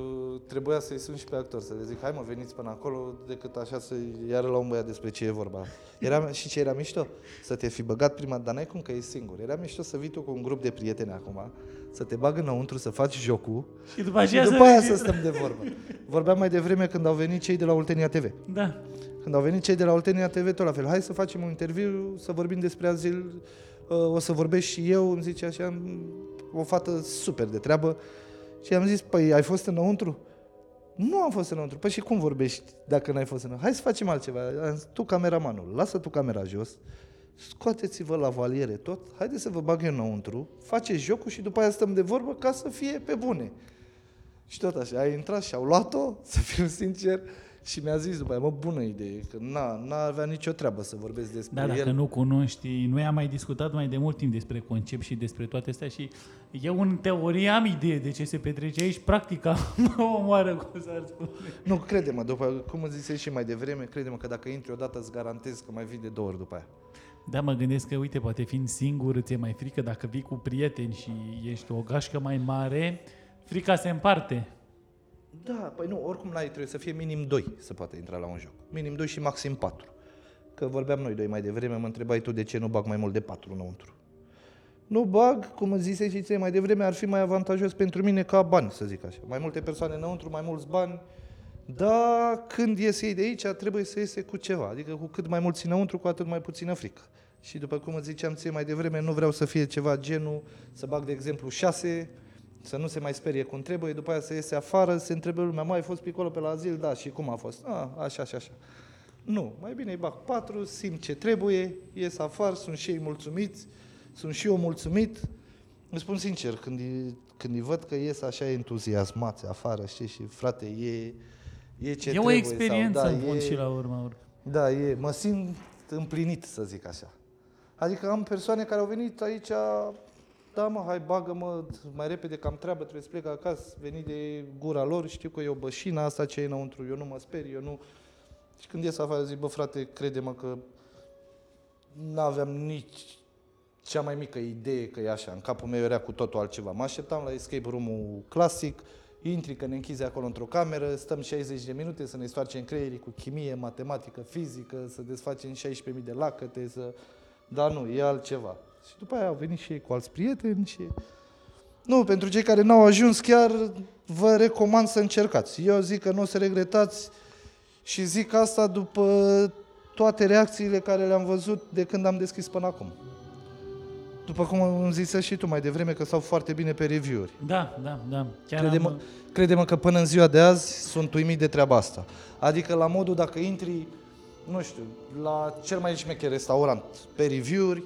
Speaker 2: trebuia să-i sun și pe actor, să le zic, hai mă, veniți până acolo, decât așa să iară la un băiat despre ce e vorba. Era, și ce era mișto? Să te fi băgat prima, dar n-ai cum că e singur. Era mișto să vii tu cu un grup de prieteni acum, să te bag înăuntru, să faci jocul
Speaker 1: Și după
Speaker 2: și
Speaker 1: aceea
Speaker 2: după aia
Speaker 1: să...
Speaker 2: să stăm de vorbă. Vorbeam mai devreme când au venit cei de la Oltenia TV.
Speaker 1: Da.
Speaker 2: Când au venit cei de la Oltenia TV, tot la fel, hai să facem un interviu, să vorbim despre azil, uh, o să vorbesc și eu, îmi zice așa, o fată super de treabă. Și am zis, păi ai fost înăuntru? Nu am fost înăuntru. Păi și cum vorbești dacă n-ai fost înăuntru? Hai să facem altceva. Am zis, Tu cameramanul, lasă tu camera jos, scoateți-vă la valiere tot, haideți să vă bag eu înăuntru, faceți jocul și după aia stăm de vorbă ca să fie pe bune. Și tot așa, a intrat și au luat-o, să fiu sincer, și mi-a zis după aia, mă, bună idee, că n-a, n-a avea nicio treabă să vorbesc despre
Speaker 1: Da, dacă
Speaker 2: el.
Speaker 1: nu cunoști, noi am mai discutat mai de mult timp despre concept și despre toate astea și eu în teorie am idee de ce se petrece aici, practica mă omoară, cum s-ar spune.
Speaker 2: Nu, crede-mă, după, cum îți zisei și mai devreme, crede-mă că dacă intri odată îți garantez că mai vii de două ori după aia.
Speaker 1: Da, mă gândesc că, uite, poate fiind singur, ți-e mai frică dacă vii cu prieteni și ești o gașcă mai mare, frica se împarte.
Speaker 2: Da, păi nu, oricum n-ai, trebuie să fie minim 2 să poată intra la un joc. Minim 2 și maxim 4. Că vorbeam noi doi mai devreme, mă întrebai tu de ce nu bag mai mult de 4 înăuntru. Nu bag, cum îți zise și ție mai devreme, ar fi mai avantajos pentru mine ca bani, să zic așa. Mai multe persoane înăuntru, mai mulți bani, dar când ies ei de aici, trebuie să iese cu ceva. Adică cu cât mai mulți înăuntru, cu atât mai puțină frică. Și după cum îți ziceam ție mai devreme, nu vreau să fie ceva genul, să bag de exemplu 6, să nu se mai sperie cum trebuie, după aia să iese afară, se întrebe lumea, mai ai fost pe acolo pe la azil? Da, și cum a fost? A, așa, așa, așa. Nu, mai bine îi bag patru, simt ce trebuie, ies afară, sunt și ei mulțumiți, sunt și eu mulțumit, îmi spun sincer, când îi, când îi văd că ies așa entuziasmați afară, știi, și frate, e, e ce
Speaker 1: e
Speaker 2: trebuie.
Speaker 1: o experiență
Speaker 2: sau,
Speaker 1: în
Speaker 2: da,
Speaker 1: fond
Speaker 2: e,
Speaker 1: și la urma urmei.
Speaker 2: Da, e, mă simt împlinit, să zic așa. Adică am persoane care au venit aici, da mă, hai bagă-mă mai repede că am treabă, trebuie să plec acasă, veni de gura lor, știu că e o bășină, asta ce e înăuntru, eu nu mă sper, eu nu... Și când ies afară zic, bă frate, crede-mă că n-aveam nici cea mai mică idee că e așa. În capul meu era cu totul altceva. Mă așteptam la escape room-ul clasic, intri că ne închizi acolo într-o cameră, stăm 60 de minute să ne stoarcem creierii cu chimie, matematică, fizică, să desfacem 16.000 de lacăte, să... Dar nu, e altceva. Și după aia au venit și ei cu alți prieteni și... Nu, pentru cei care n-au ajuns chiar vă recomand să încercați. Eu zic că nu o să regretați și zic asta după toate reacțiile care le-am văzut de când am deschis până acum. După cum am zis și tu mai devreme că stau foarte bine pe review-uri.
Speaker 1: Da, da, da. Chiar
Speaker 2: Crede-mă,
Speaker 1: am,
Speaker 2: crede-mă că până în ziua de azi sunt uimit de treaba asta. Adică la modul dacă intri, nu știu, la cel mai șmecher restaurant pe review-uri,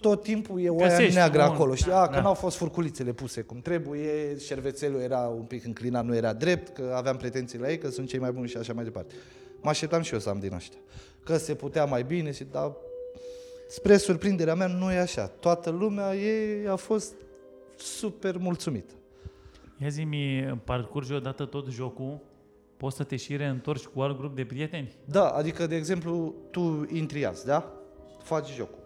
Speaker 2: tot timpul e oaia
Speaker 1: Găsești
Speaker 2: neagră
Speaker 1: un-
Speaker 2: acolo. Știi?
Speaker 1: da,
Speaker 2: A, că
Speaker 1: da.
Speaker 2: n-au fost furculițele puse cum trebuie, șervețelul era un pic înclinat, nu era drept, că aveam pretenții la ei, că sunt cei mai buni și așa mai departe. Mă așteptam și eu să am din ăștia. Că se putea mai bine și da, spre surprinderea mea nu e așa. Toată lumea e, a fost super mulțumită.
Speaker 1: Ia zi-mi, parcurgi odată tot jocul, poți să te și reîntorci cu alt grup de prieteni?
Speaker 2: Da, adică, de exemplu, tu intri azi, da? Faci jocul.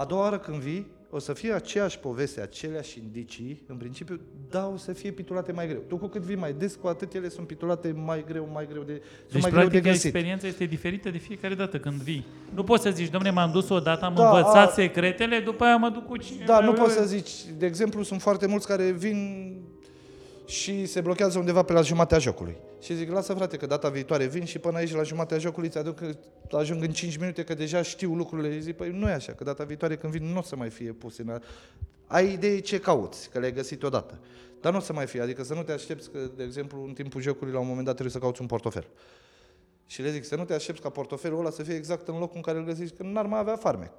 Speaker 2: A doua oară când vii, o să fie aceeași poveste, aceleași indicii, în principiu, da, o să fie pitulate mai greu. Tu cu cât vii mai des, cu atât ele sunt pitulate mai greu, mai greu de, sunt
Speaker 1: Deci,
Speaker 2: mai greu de
Speaker 1: practic,
Speaker 2: găsit.
Speaker 1: experiența este diferită de fiecare dată când vii. Nu poți să zici, domne, m-am dus odată, am
Speaker 2: Da,
Speaker 1: învățat
Speaker 2: a-
Speaker 1: secretele, după aia mă duc cu cine.
Speaker 2: Da, nu poți să zici, de exemplu, sunt foarte mulți care vin și se blochează undeva pe la jumatea jocului. Și zic, lasă frate, că data viitoare vin și până aici la jumatea jocului îți aduc, ajung în 5 minute că deja știu lucrurile. Și zic, păi nu e așa, că data viitoare când vin nu o să mai fie puse. În... Ai idee ce cauți, că le-ai găsit odată. Dar nu o să mai fie, adică să nu te aștepți că, de exemplu, în timpul jocului la un moment dat trebuie să cauți un portofel. Și le zic să nu te aștepți ca portofelul ăla să fie exact în locul în care îl găsești, că n-ar mai avea farmec.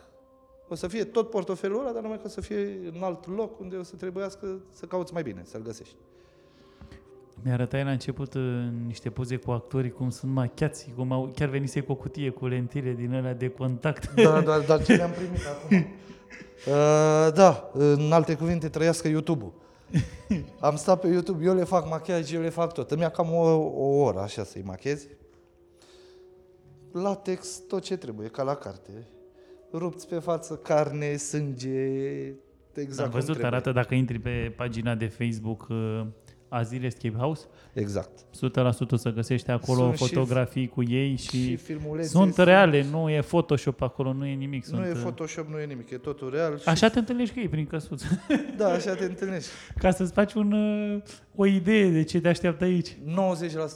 Speaker 2: O să fie tot portofelul ăla, dar numai că o să fie în alt loc unde o să trebuiască să cauți mai bine, să-l găsești.
Speaker 1: Mi-arătai la început uh, niște poze cu actorii, cum sunt machiați, cum au, chiar venise cu o cutie cu lentile din alea de contact.
Speaker 2: Da, da, dar ce le-am primit acum? Uh, da, în alte cuvinte, trăiască YouTube-ul. Am stat pe YouTube, eu le fac machiaj, eu le fac tot. Îmi ia cam o, o oră așa să-i machez. Latex, tot ce trebuie, ca la carte. Rupți pe față carne, sânge, exact
Speaker 1: Am
Speaker 2: cum
Speaker 1: văzut,
Speaker 2: trebuie.
Speaker 1: arată dacă intri pe pagina de Facebook uh, Azil Escape House,
Speaker 2: Exact.
Speaker 1: 100% o să găsești acolo
Speaker 2: Sunt și-
Speaker 1: fotografii cu ei și,
Speaker 2: și filmulețe.
Speaker 1: sunt reale, nu e Photoshop acolo, nu e nimic.
Speaker 2: Nu
Speaker 1: sunt,
Speaker 2: e
Speaker 1: uh,
Speaker 2: Photoshop, nu e nimic, e totul real. Și,
Speaker 1: Așa te întâlnești cu ei prin căsuță,
Speaker 2: Da, așa te întâlnești.
Speaker 1: ca să-ți faci un, uh, o idee de ce te așteaptă aici.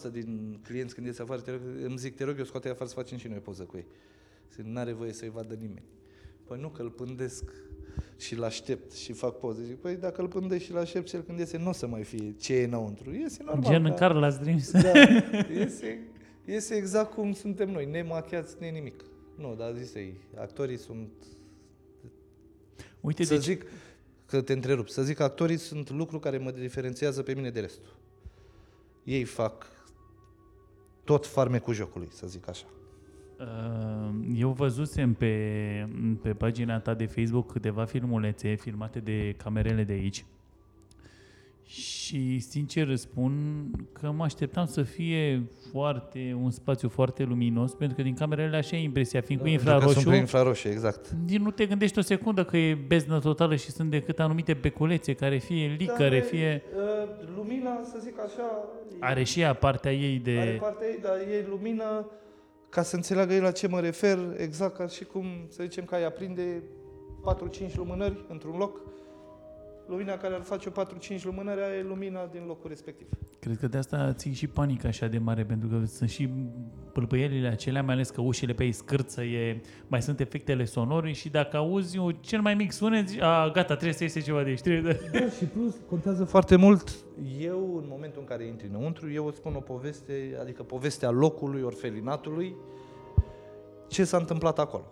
Speaker 2: 90% din clienți când ies afară te rog, îmi zic, te rog, eu scoate afară să facem și noi poză cu ei. Zic, n-are voie să-i vadă nimeni. Păi nu, că îl pândesc și-l aștept și fac poze. Zic, păi dacă îl pândești și l aștept și el când iese, nu o să mai fie ce e înăuntru. Iese normal.
Speaker 1: Gen
Speaker 2: da.
Speaker 1: în Carla's Dreams.
Speaker 2: Da, iese, iese exact cum suntem noi, nemachiați, ne nimic. Nu, dar zis ei, actorii sunt
Speaker 1: Uite,
Speaker 2: să
Speaker 1: deci,
Speaker 2: zic că te întrerup, să zic că actorii sunt lucru care mă diferențiază pe mine de restul. Ei fac tot farmecul jocului, să zic așa.
Speaker 1: Uh, Eu văzusem pe, pe pagina ta de Facebook câteva filmulețe filmate de camerele de aici și sincer îți spun că mă așteptam să fie foarte, un spațiu foarte luminos pentru că din camerele așa e impresia, fiind cu
Speaker 2: Că
Speaker 1: infraroșu,
Speaker 2: Sunt pe infraroșu, exact.
Speaker 1: nici nu te gândești o secundă că e beznă totală și sunt decât anumite beculețe care fie licăre,
Speaker 2: Dar,
Speaker 1: fie...
Speaker 2: uh, Lumina, să zic așa,
Speaker 1: Are și ea partea ei de...
Speaker 2: are partea ei, dar e lumină, ca să înțeleagă ei la ce mă refer, exact ca și cum, să zicem, că ai aprinde 4-5 lumânări într-un loc, lumina care ar face 4-5 lumânări, aia e lumina din locul respectiv.
Speaker 1: Cred că de asta ții și panica așa de mare, pentru că sunt și pâlpâielile acelea, mai ales că ușile pe ei scârță, e, mai sunt efectele sonore și dacă auzi un cel mai mic sunet, zici, a, gata, trebuie să iese ceva de aici. Trebuie.
Speaker 2: Da, și plus contează foarte mult. Eu, în momentul în care intri înăuntru, eu îți spun o poveste, adică povestea locului, orfelinatului, ce s-a întâmplat acolo.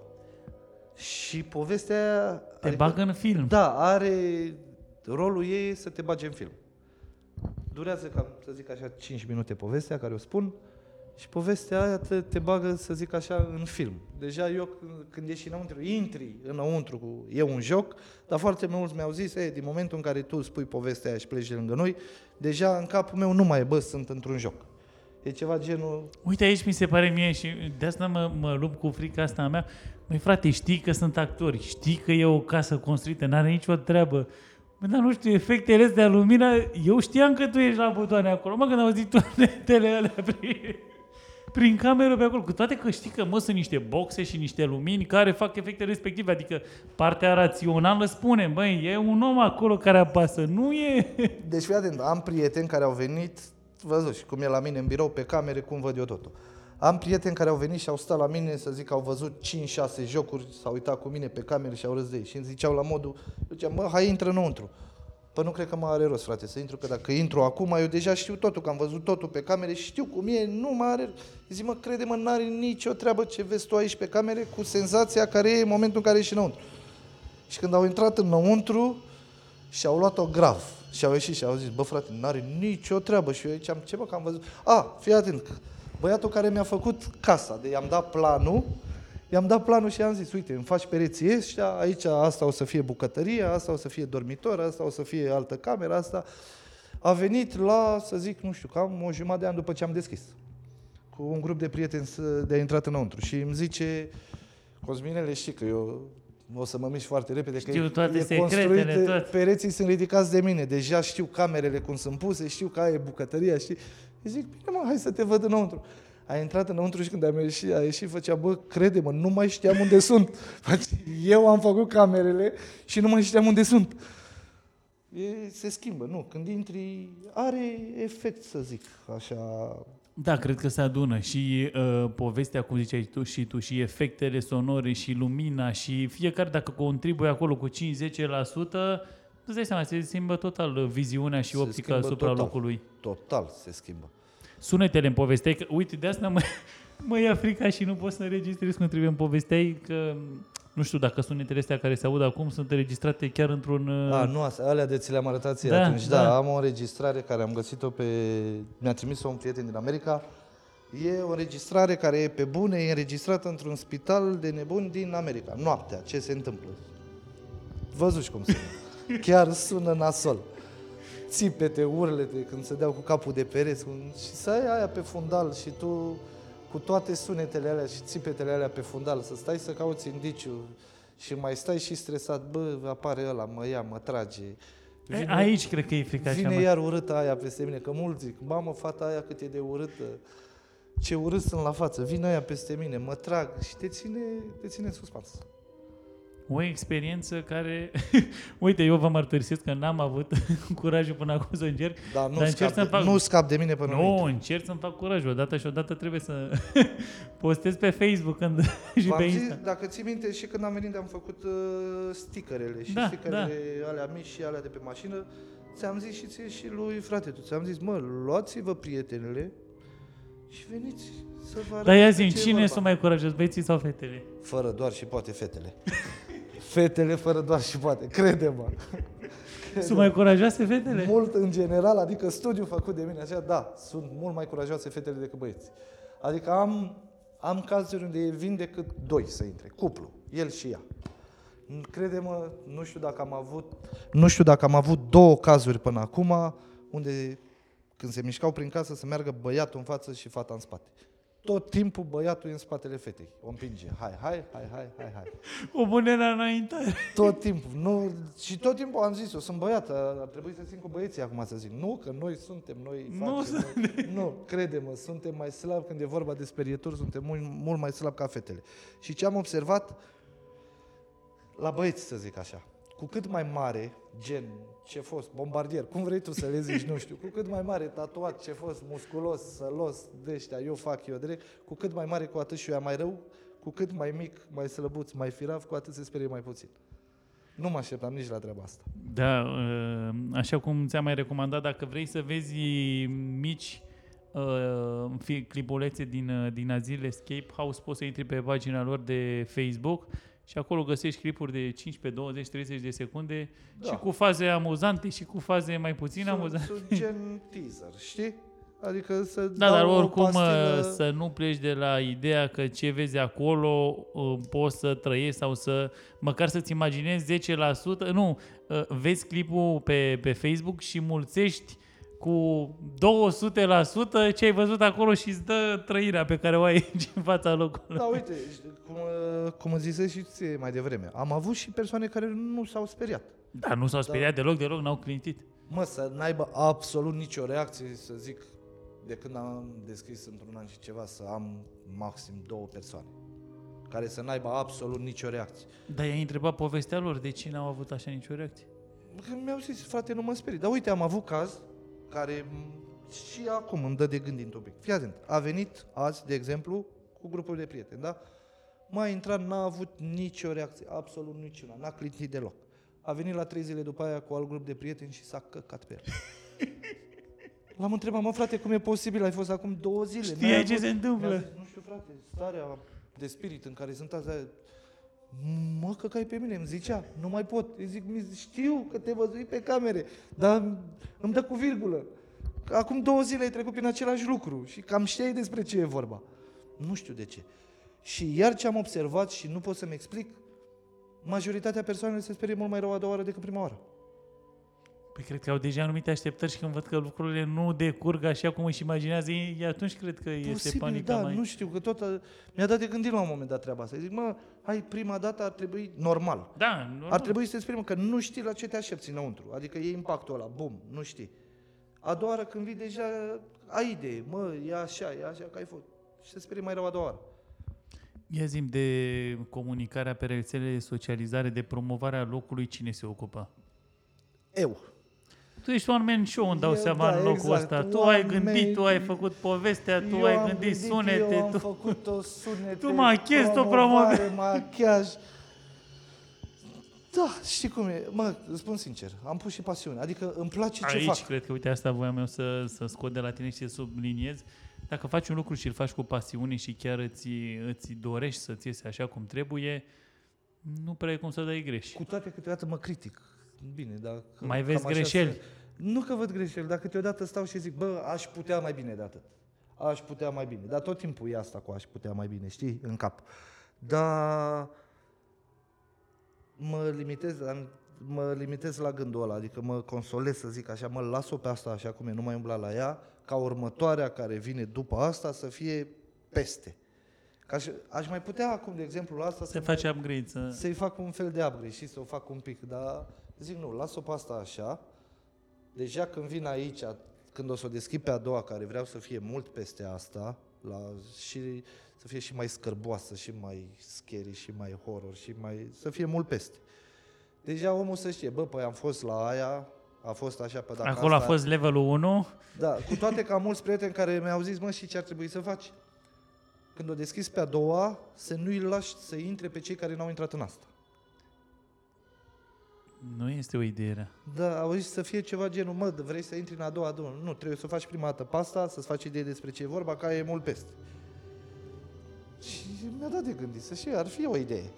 Speaker 2: Și povestea aia...
Speaker 1: Te bagă în film.
Speaker 2: Da, are rolul ei e să te bage în film. Durează cam, să zic așa, 5 minute povestea care o spun și povestea aia te, te bagă, să zic așa, în film. Deja eu, când, când ești înăuntru, intri înăuntru, cu, e un joc, dar foarte mulți mi-au zis, e, din momentul în care tu spui povestea aia și pleci de lângă noi, deja în capul meu nu mai e, bă, sunt într-un joc. E ceva genul...
Speaker 1: Uite, aici mi se pare mie și de asta mă, mă lupt cu frica asta a mea. Măi, frate, știi că sunt actori, știi că e o casă construită, n-are nicio treabă. Bă, dar nu știu, efectele astea, lumina, eu știam că tu ești la butoane acolo. Mă, când am auzit toanetele alea prin, prin cameră pe acolo, cu toate că știi că, mă, sunt niște boxe și niște lumini care fac efecte respective, adică partea rațională spune, băi, e un om acolo care apasă, nu e...
Speaker 2: Deci, fii atent, am prieteni care au venit, văzut și cum e la mine în birou, pe camere, cum văd eu totul. Am prieteni care au venit și au stat la mine, să zic, au văzut 5-6 jocuri, s-au uitat cu mine pe camere și au râs de ei. Și îmi ziceau la modul, ziceam, mă, hai intră înăuntru. Păi nu cred că mai are rost, frate, să intru, că dacă intru acum, eu deja știu totul, că am văzut totul pe camere și știu cum e, nu mai are... Zic, mă, crede-mă, n-are nicio treabă ce vezi tu aici pe camere cu senzația care e în momentul în care ești înăuntru. Și când au intrat înăuntru și au luat-o grav și au ieșit și au zis, bă frate, n-are nicio treabă. Și eu ziceam, ce bă, că am văzut... A, fii atent, băiatul care mi-a făcut casa, de i-am dat planul, i-am dat planul și i-am zis, uite, îmi faci pereții ăștia, aici asta o să fie bucătărie, asta o să fie dormitor, asta o să fie altă cameră, asta. A venit la, să zic, nu știu, cam o jumătate de an după ce am deschis. Cu un grup de prieteni să- de a intrat înăuntru. Și îmi zice, Cosminele, știi că eu o să mă mișc foarte repede,
Speaker 1: Știu
Speaker 2: că
Speaker 1: toate
Speaker 2: e
Speaker 1: secretele,
Speaker 2: construit,
Speaker 1: tot.
Speaker 2: pereții sunt ridicați de mine, deja știu camerele cum sunt puse, știu că aia e bucătăria, știi? Îi zic, bine mă, hai să te văd înăuntru. A intrat înăuntru și când am ieșit, a ieșit, făcea, bă, crede-mă, nu mai știam unde sunt. Face, Eu am făcut camerele și nu mai știam unde sunt. E, se schimbă, nu. Când intri, are efect, să zic, așa.
Speaker 1: Da, cred că se adună și uh, povestea, cum ziceai tu și tu, și efectele sonore și lumina și fiecare dacă contribuie acolo cu 5-10%, îți dai seama, se schimbă total viziunea și
Speaker 2: Se
Speaker 1: optica
Speaker 2: schimbă
Speaker 1: asupra
Speaker 2: total.
Speaker 1: locului.
Speaker 2: Total se schimbă.
Speaker 1: Sunetele în povesteai, că, uite, de asta mă, mă ia frica și nu pot să înregistrez când trebuie în povesteai, că nu știu dacă sunetele astea care se aud acum sunt înregistrate chiar într-un... uh,
Speaker 2: A, nu, astea, alea de ți le-am arătat ție
Speaker 1: Da,
Speaker 2: atunci. Da,
Speaker 1: da.
Speaker 2: am o înregistrare care am găsit-o pe... Mi-a trimis-o un prieten din America. E o înregistrare care e pe bune, e înregistrată într-un spital de nebuni din America. Noaptea, ce se întâmplă. Văzuși cum sună. Chiar sună nasol. Țipete, urlete, când se deau cu capul de pereți. cum- Și să ai aia pe fundal și tu cu toate sunetele alea și țipetele alea pe fundal, să stai să cauți indiciu și mai stai și stresat, bă, apare ăla, mă ia, mă trage.
Speaker 1: E, Aici cred că e frica cea
Speaker 2: Vine
Speaker 1: mai...
Speaker 2: iar urâtă aia peste mine, că mulți zic, mamă, fata aia cât e de urâtă, ce urât sunt la față, vine aia peste mine, mă trag și te ține, te ține în suspans.
Speaker 1: O experiență care... Uite, eu vă mărturisesc că n-am avut curajul până acum să încerc.
Speaker 2: Dar nu,
Speaker 1: Dar
Speaker 2: scap,
Speaker 1: încerc să
Speaker 2: de,
Speaker 1: fac-
Speaker 2: nu scap de mine până
Speaker 1: Nu,
Speaker 2: nu.
Speaker 1: încerc să-mi fac curaj odată și odată trebuie să postez pe Facebook când, și
Speaker 2: V-am
Speaker 1: pe
Speaker 2: zis,
Speaker 1: Insta.
Speaker 2: dacă ții minte, și când am venit am făcut uh, stickerele și
Speaker 1: Da,
Speaker 2: stickerele alea mici și alea de pe mașină, ți-am zis și ție și lui frate, tu ți-am zis, mă, luați-vă prietenele și veniți să vă arăt
Speaker 1: Dar ia
Speaker 2: despre
Speaker 1: zi,
Speaker 2: ce e
Speaker 1: cine
Speaker 2: vorba.
Speaker 1: sunt mai curajos, băieții sau fetele?
Speaker 2: Fără doar și poate fetele. Fetele fără doar și poate, crede-mă.
Speaker 1: Sunt mai curajoase fetele?
Speaker 2: Mult în general, adică studiul făcut de mine așa, da, sunt mult mai curajoase fetele decât băieți. Adică am, am cazuri unde vin decât doi să intre, cuplu, el și ea. Crede-mă, nu știu dacă am avut, nu știu dacă am avut două cazuri până acum unde când se mișcau prin casă să meargă băiatul în față și fata în spate. Tot timpul băiatul e în spatele fetei. O împinge. Hai, hai, hai, hai, hai, hai.
Speaker 1: O pune la înaintare.
Speaker 2: Tot timpul. Nu, și tot timpul am zis, eu sunt băiat, ar trebui să țin cu băieții acum să zic. Nu, că noi suntem, noi
Speaker 1: Nu
Speaker 2: facem. Noi, nu, crede-mă, suntem mai slabi când e vorba de sperieturi, suntem mult, mult mai slabi ca fetele. Și ce am observat la băieți, să zic așa, cu cât mai mare, gen, ce fost, bombardier, cum vrei tu să le zici, nu știu, cu cât mai mare tatuat, ce fost, musculos, sălos, de ăștia, eu fac, eu direct, cu cât mai mare, cu atât și eu mai rău, cu cât mai mic, mai slăbuț, mai firav, cu atât se sperie mai puțin. Nu mă așteptam nici la treaba asta.
Speaker 1: Da, uh, așa cum ți-am mai recomandat, dacă vrei să vezi mici uh, fi- clipulețe din, uh, din Azil Escape House, poți să intri pe pagina lor de Facebook și acolo găsești clipuri de 15, 20, 30 de secunde
Speaker 2: Da.
Speaker 1: și cu faze amuzante și cu faze mai puțin
Speaker 2: Sunt,
Speaker 1: amuzante.
Speaker 2: sunt gen teaser, știi? Adică să
Speaker 1: Da,
Speaker 2: dau
Speaker 1: dar
Speaker 2: o
Speaker 1: oricum
Speaker 2: pastilă-
Speaker 1: uh, să nu pleci de la ideea că ce vezi acolo uh, poți să trăiești sau să măcar să-ți imaginezi 10%, nu, uh, vezi clipul pe, pe Facebook și mulțești cu 200% ce ai văzut acolo și îți dă trăirea pe care o ai aici în fața locului.
Speaker 2: Da, uite, cum, uh, cum zise și ție mai devreme, am avut și persoane care nu s-au speriat.
Speaker 1: Da, nu s-au speriat deloc, deloc, n-au clintit.
Speaker 2: Mă, să n-aibă absolut nicio reacție, să zic, de când am deschis într-un an și ceva, să am maxim două persoane care să n-aibă absolut nicio reacție.
Speaker 1: Dar i-ai întrebat povestea lor, de ce n-au avut așa nicio reacție?
Speaker 2: Că mi-au zis, frate, nu mă sperii. Dar uite, am avut caz care m- și acum îmi dă de gândit un pic. Fii atent, a venit azi, de exemplu, cu grupul de prieteni, da? M-a intrat, n-a avut nicio reacție, absolut niciuna, n-a clintit deloc. A venit la trei zile după aia cu alt grup de prieteni și s-a căcat pe el. L-am întrebat, mă frate, cum e posibil? Ai fost acum două zile.
Speaker 1: Știai
Speaker 2: n-ai
Speaker 1: ce
Speaker 2: avut-"
Speaker 1: se întâmplă?
Speaker 2: Mi-a zis, nu știu, frate, starea de spirit în care sunt azi, aia, mă căcai pe mine, îmi zicea, nu mai pot. Îi zic, "Mi- știu că te văzui pe camere, dar îmi dă cu virgulă. Că Acum două zile ai trecut prin același lucru și cam știai despre ce e vorba. Nu știu de ce. Și iar ce am observat și nu pot să-mi explic, majoritatea persoanelor se sperie mult mai rău a doua oară decât prima oară.
Speaker 1: Păi cred că au deja anumite așteptări și când văd că lucrurile nu decurg așa cum își imaginează ei, atunci cred că este
Speaker 2: Posibil,
Speaker 1: panica
Speaker 2: da,
Speaker 1: mai...
Speaker 2: nu știu, că tot a, mi-a dat de gândit la un moment dat treaba asta. Zic, mă, hai, prima dată ar trebui normal.
Speaker 1: Da, normal.
Speaker 2: Ar trebui să te sperii, mă, că nu știi la ce te aștepți înăuntru. Adică e impactul ăla, bum, nu știi. A doua oară când vii deja ai idee, mă, e așa, e așa, că ai fost. Și te sperii mai rău a doua oară.
Speaker 1: Ia zim de comunicarea pe rețelele de socializare, de promovarea locului, cine se ocupă?
Speaker 2: Eu.
Speaker 1: Tu ești un man show, îmi dau
Speaker 2: Eu,
Speaker 1: seama
Speaker 2: da,
Speaker 1: în locul
Speaker 2: exact.
Speaker 1: ăsta. Tu
Speaker 2: One
Speaker 1: ai gândit,
Speaker 2: man-
Speaker 1: tu ai făcut povestea, tu
Speaker 2: eu
Speaker 1: ai
Speaker 2: am
Speaker 1: gândit
Speaker 2: gândit,
Speaker 1: sunete,
Speaker 2: eu am
Speaker 1: tu...
Speaker 2: făcut o sunete,
Speaker 1: Tu machezi, tu
Speaker 2: promovare, machiaj. Da, știi cum e. Mă, îți spun sincer, am pus și pasiune. Adică îmi place ce
Speaker 1: Aici
Speaker 2: fac.
Speaker 1: cred că, uite, asta voiam eu să, să scot de la tine și să subliniez. Dacă faci un lucru și îl faci cu pasiune și chiar îți, îți dorești să-ți iese așa cum trebuie, nu prea e cum să dai greș.
Speaker 2: Cu toate câteodată mă critic. Bine, dar... că
Speaker 1: Mai
Speaker 2: cam
Speaker 1: vezi
Speaker 2: așa
Speaker 1: greșeli?
Speaker 2: se- Nu că văd greșeli, dar câteodată stau și zic, bă, aș putea mai bine de atât. Aș putea mai bine. Dar tot timpul e asta cu aș putea mai bine, știi, în cap. Dar mă limitez, am- mă limitez la gândul ăla, adică mă consolez să zic așa, mă las-o pe asta așa cum e, nu mai umbla la ea, ca următoarea care vine după asta să fie peste. Ca și, aș mai putea acum, de exemplu, la asta
Speaker 1: Se
Speaker 2: să
Speaker 1: face upgrade, să...
Speaker 2: să-i fac un fel de upgrade și să o fac un pic, dar zic nu, las-o pe asta așa. Deja când vin aici, când o să o deschid pe a doua, care vreau să fie mult peste asta, la, și să fie și mai scârboasă, și mai scary, și mai horror, și mai, să fie mult peste. Deja omul să știe, bă, păi am fost la aia, a fost așa pe dacă
Speaker 1: Acolo a
Speaker 2: asta,
Speaker 1: fost levelul 1,
Speaker 2: Da, cu toate că am mulți prieteni care mi-au zis, mă, și ce ar trebui să faci? Când o deschizi pe a doua, să nu-i lași să intre pe cei care n-au intrat în asta.
Speaker 1: Nu este o idee rea.
Speaker 2: Da, auzi, să fie ceva genul, mă, vrei să intri în a doua, a doua. Nu, trebuie să faci prima dată pasta, să-ți faci idee despre ce e vorba, ca e mult peste. Și mi-a dat de gândit, să știi, ar fi o idee.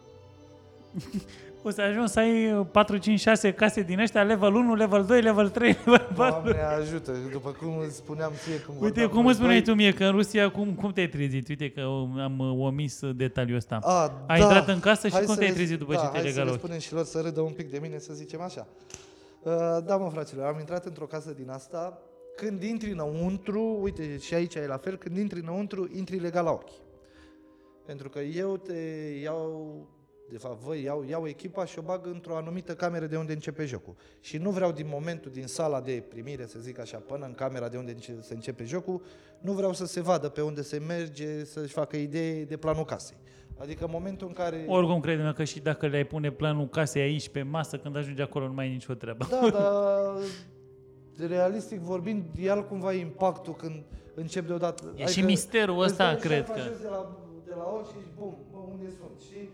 Speaker 1: O să ajungi să ai 4, 5, 6 case din ăștia, level 1, level 2, level 3, level 4.
Speaker 2: Doamne ajută, după cum îți spuneam ție când
Speaker 1: Uite,
Speaker 2: vorbeam
Speaker 1: cum
Speaker 2: cu
Speaker 1: îți spuneai
Speaker 2: voi-
Speaker 1: tu mie că în Rusia, cum, cum te-ai trezit? Uite că am uh, omis detaliul ăsta.
Speaker 2: A,
Speaker 1: Ai intrat în casă și
Speaker 2: Hai
Speaker 1: cum
Speaker 2: să
Speaker 1: te-ai
Speaker 2: le-
Speaker 1: trezit după
Speaker 2: da,
Speaker 1: ce te-ai
Speaker 2: hai
Speaker 1: legat
Speaker 2: să le
Speaker 1: ochii?
Speaker 2: spunem și lor să râdă un pic de mine, să zicem așa. Uh, da, mă, fraților, am intrat într-o casă din asta. Când intri înăuntru, uite, și aici e la fel, când intri înăuntru, intri legal la ochi. Pentru că eu te iau, de fapt, vă iau, iau echipa și o bag într-o anumită cameră de unde începe jocul. Și nu vreau din momentul, din sala de primire, să zic așa, până în camera de unde înce- se începe jocul, nu vreau să se vadă pe unde se merge, să-și facă idee de planul casei. Adică în momentul în care...
Speaker 1: Oricum, crede că și dacă le-ai pune planul casei aici pe masă, când ajungi acolo nu mai ai nicio treabă.
Speaker 2: Da, dar realistic vorbind, e altcumva impactul când încep deodată.
Speaker 1: E și misterul
Speaker 2: îți
Speaker 1: ăsta,
Speaker 2: dai și
Speaker 1: cred
Speaker 2: apa
Speaker 1: că.
Speaker 2: jos De la, de la ochi și bum, bă, unde sunt, știi?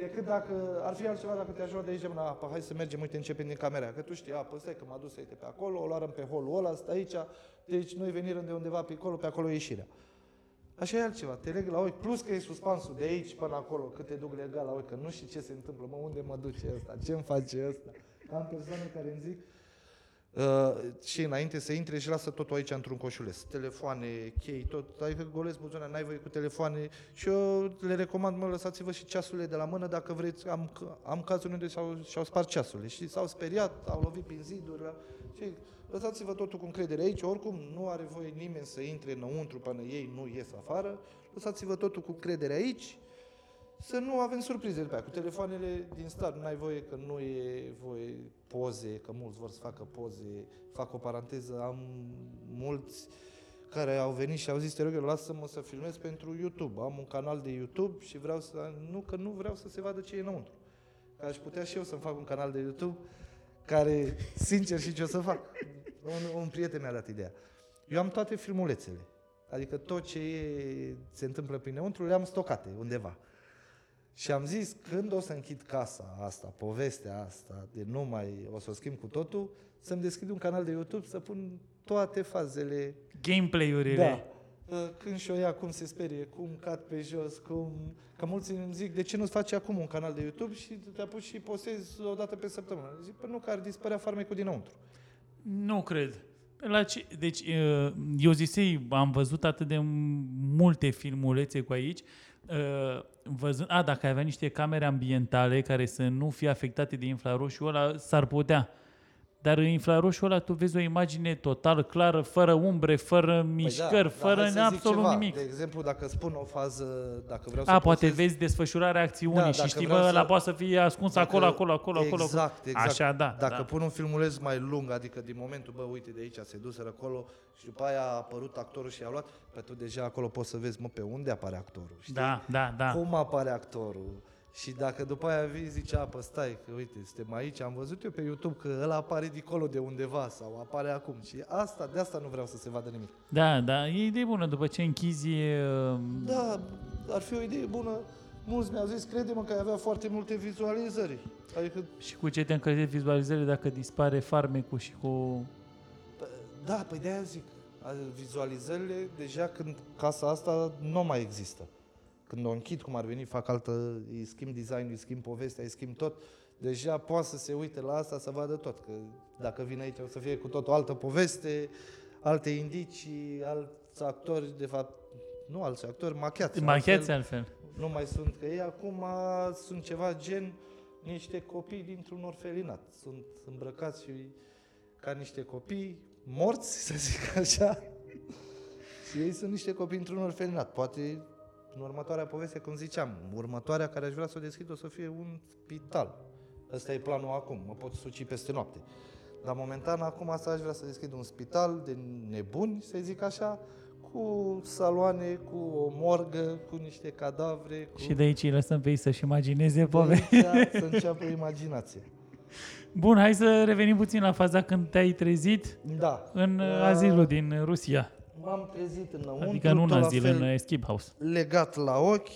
Speaker 2: Decât dacă ar fi altceva dacă te ajut de aici, mâna, apa, hai să mergem, uite, începem din camera, că tu știi, apă, stai că m-a dus uite, pe acolo, o luăm pe holul ăla, stai aici, deci noi venirăm de undeva pe acolo, pe acolo e ieșirea. Așa e altceva, te leg la ochi, plus că e suspansul de aici până acolo, cât te duc legal la ochi, că nu știi ce se întâmplă, mă, unde mă duce ăsta, ce îmi face ăsta. Am persoane care îmi zic, Uh, și înainte să intre și lasă totul aici într-un coșuleț. Telefoane, chei, tot. Adică golezi buzona, n-ai voie cu telefoane. Și eu le recomand, mă, lăsați-vă și ceasurile de la mână dacă vreți. Am, am cazuri unde și-au, și-au spart ceasurile. Și s-au speriat, au lovit prin ziduri. La... Și lăsați-vă totul cu încredere aici. Oricum, nu are voie nimeni să intre înăuntru până ei nu ies afară. Lăsați-vă totul cu încredere aici să nu avem surprize după aia. Cu telefoanele din start nu ai voie că nu e voie poze, că mulți vor să facă poze. Fac o paranteză, am mulți care au venit și au zis, te rog eu, lasă-mă să filmez pentru YouTube. Am un canal de YouTube și vreau să... Nu, că nu vreau să se vadă ce e înăuntru. Că aș putea și eu să-mi fac un canal de YouTube care, sincer, și ce o să fac. Un, un prieten mi-a dat ideea. Eu am toate filmulețele. Adică tot ce e, se întâmplă prin înăuntru le-am stocate undeva. Și am zis, când o să închid casa asta, povestea asta, de nu mai o să o schimb cu totul, să-mi deschid un canal de YouTube să pun toate fazele.
Speaker 1: Gameplay-urile.
Speaker 2: Da. Când și-o ia, cum se sperie, cum cad pe jos, cum... Că mulți îmi zic, de ce nu-ți faci acum un canal de YouTube și te apuci și postezi o dată pe săptămână? Zic, păi nu, că ar dispărea farmecul dinăuntru.
Speaker 1: Nu cred. La ce, deci, eu zisei, am văzut atât de multe filmulețe cu aici, Uh, văzând, a, dacă ai avea niște camere ambientale care să nu fie afectate de infraroșu ăla, s-ar putea. Dar în infraroșul ăla tu vezi o imagine total clară, fără umbre, fără păi mișcări, da, fără absolut
Speaker 2: ceva.
Speaker 1: nimic.
Speaker 2: De exemplu, dacă spun o fază, dacă vreau
Speaker 1: A,
Speaker 2: să
Speaker 1: poate postez... vezi desfășurarea acțiunii da, și știi, bă, să... la poate să fie ascuns dacă... acolo, acolo, acolo,
Speaker 2: exact,
Speaker 1: acolo.
Speaker 2: Exact,
Speaker 1: Așa, da.
Speaker 2: Dacă
Speaker 1: da.
Speaker 2: pun un filmuleț mai lung, adică din momentul, bă, uite, de aici se duseră acolo și după aia a apărut actorul și a luat, pe tu deja acolo poți să vezi, mă, pe unde apare actorul, știi?
Speaker 1: Da, da, da.
Speaker 2: Cum apare actorul? Și dacă după aia vii, zice, apă, stai, că uite, suntem aici, am văzut eu pe YouTube că ăla apare dincolo de undeva sau apare acum. Și asta, de asta nu vreau să se vadă nimic.
Speaker 1: Da, da, e idee bună, după ce închizi... Uh...
Speaker 2: Da, ar fi o idee bună. Mulți mi-au zis, crede-mă că ai avea foarte multe vizualizări. Adică...
Speaker 1: Și cu ce te încălzești vizualizările dacă dispare farmecul și cu...
Speaker 2: Da, păi de-aia zic. Vizualizările, deja când casa asta nu mai există când o închid, cum ar veni, fac altă, îi schimb design, îi schimb povestea, îi schimb tot, deja poate să se uite la asta să vadă tot, că dacă vine aici o să fie cu tot o altă poveste, alte indicii, alți actori, de fapt, nu alți actori, machiați.
Speaker 1: Machiați altfel. altfel.
Speaker 2: Nu mai sunt, că ei acum sunt ceva gen niște copii dintr-un orfelinat. Sunt îmbrăcați și ca niște copii morți, să zic așa. și ei sunt niște copii într-un orfelinat. Poate în următoarea poveste, cum ziceam, următoarea care aș vrea să o deschid o să fie un spital. Ăsta e planul acum, mă pot suci peste noapte. Dar momentan, acum asta aș vrea să deschid un spital de nebuni, să zic așa, cu saloane, cu o morgă, cu niște cadavre. Cu...
Speaker 1: Și de aici îi lăsăm pe ei să-și imagineze povestea.
Speaker 2: să înceapă imaginație.
Speaker 1: Bun, hai să revenim puțin la faza când te-ai trezit
Speaker 2: da.
Speaker 1: în uh, azilul din Rusia
Speaker 2: m-am trezit înăuntru,
Speaker 1: adică nu în zile, în skip house.
Speaker 2: legat la ochi.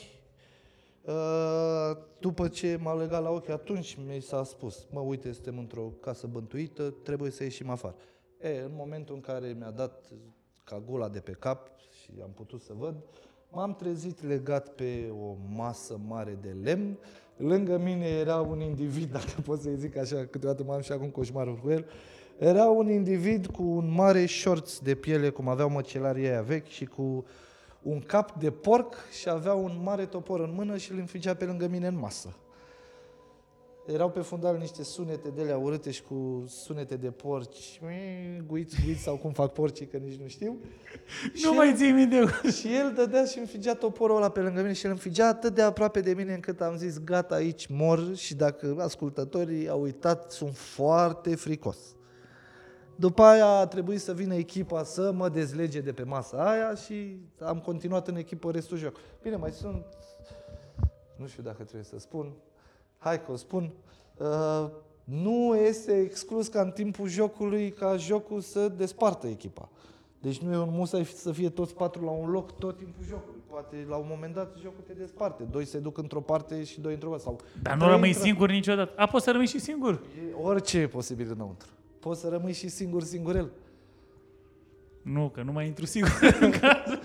Speaker 2: Uh, după ce m-a legat la ochi, atunci mi s-a spus, mă, uite, suntem într-o casă bântuită, trebuie să ieșim afară. E, în momentul în care mi-a dat ca gula de pe cap și am putut să văd, m-am trezit legat pe o masă mare de lemn. Lângă mine era un individ, dacă pot să-i zic așa, câteodată m-am și acum coșmarul cu el, era un individ cu un mare șorț de piele, cum aveau măcelarii aia vechi, și cu un cap de porc și avea un mare topor în mână și îl înfigea pe lângă mine în masă. Erau pe fundal niște sunete de alea urâte și cu sunete de porci, guiți, guiți sau cum fac porcii, că nici nu știu.
Speaker 1: Nu și mai ții minte.
Speaker 2: Și el dădea și înfigea toporul ăla pe lângă mine și îl înfigea atât de aproape de mine încât am zis, gata, aici mor și dacă ascultătorii au uitat, sunt foarte fricos. După aia a trebuit să vină echipa să mă dezlege de pe masa aia și am continuat în echipă restul joc. Bine, mai sunt, nu știu dacă trebuie să spun, hai că o spun, uh, nu este exclus ca în timpul jocului ca jocul să despartă echipa. Deci nu e un musai să fie toți patru la un loc tot timpul jocului. Poate la un moment dat jocul te desparte. Doi se duc într-o parte și doi într-o parte. Sau
Speaker 1: Dar nu rămâi singur niciodată. A, poți să rămâi și singur.
Speaker 2: E orice e posibil înăuntru poți să rămâi și singur, singurel.
Speaker 1: Nu, că nu mai intru sigur în casă.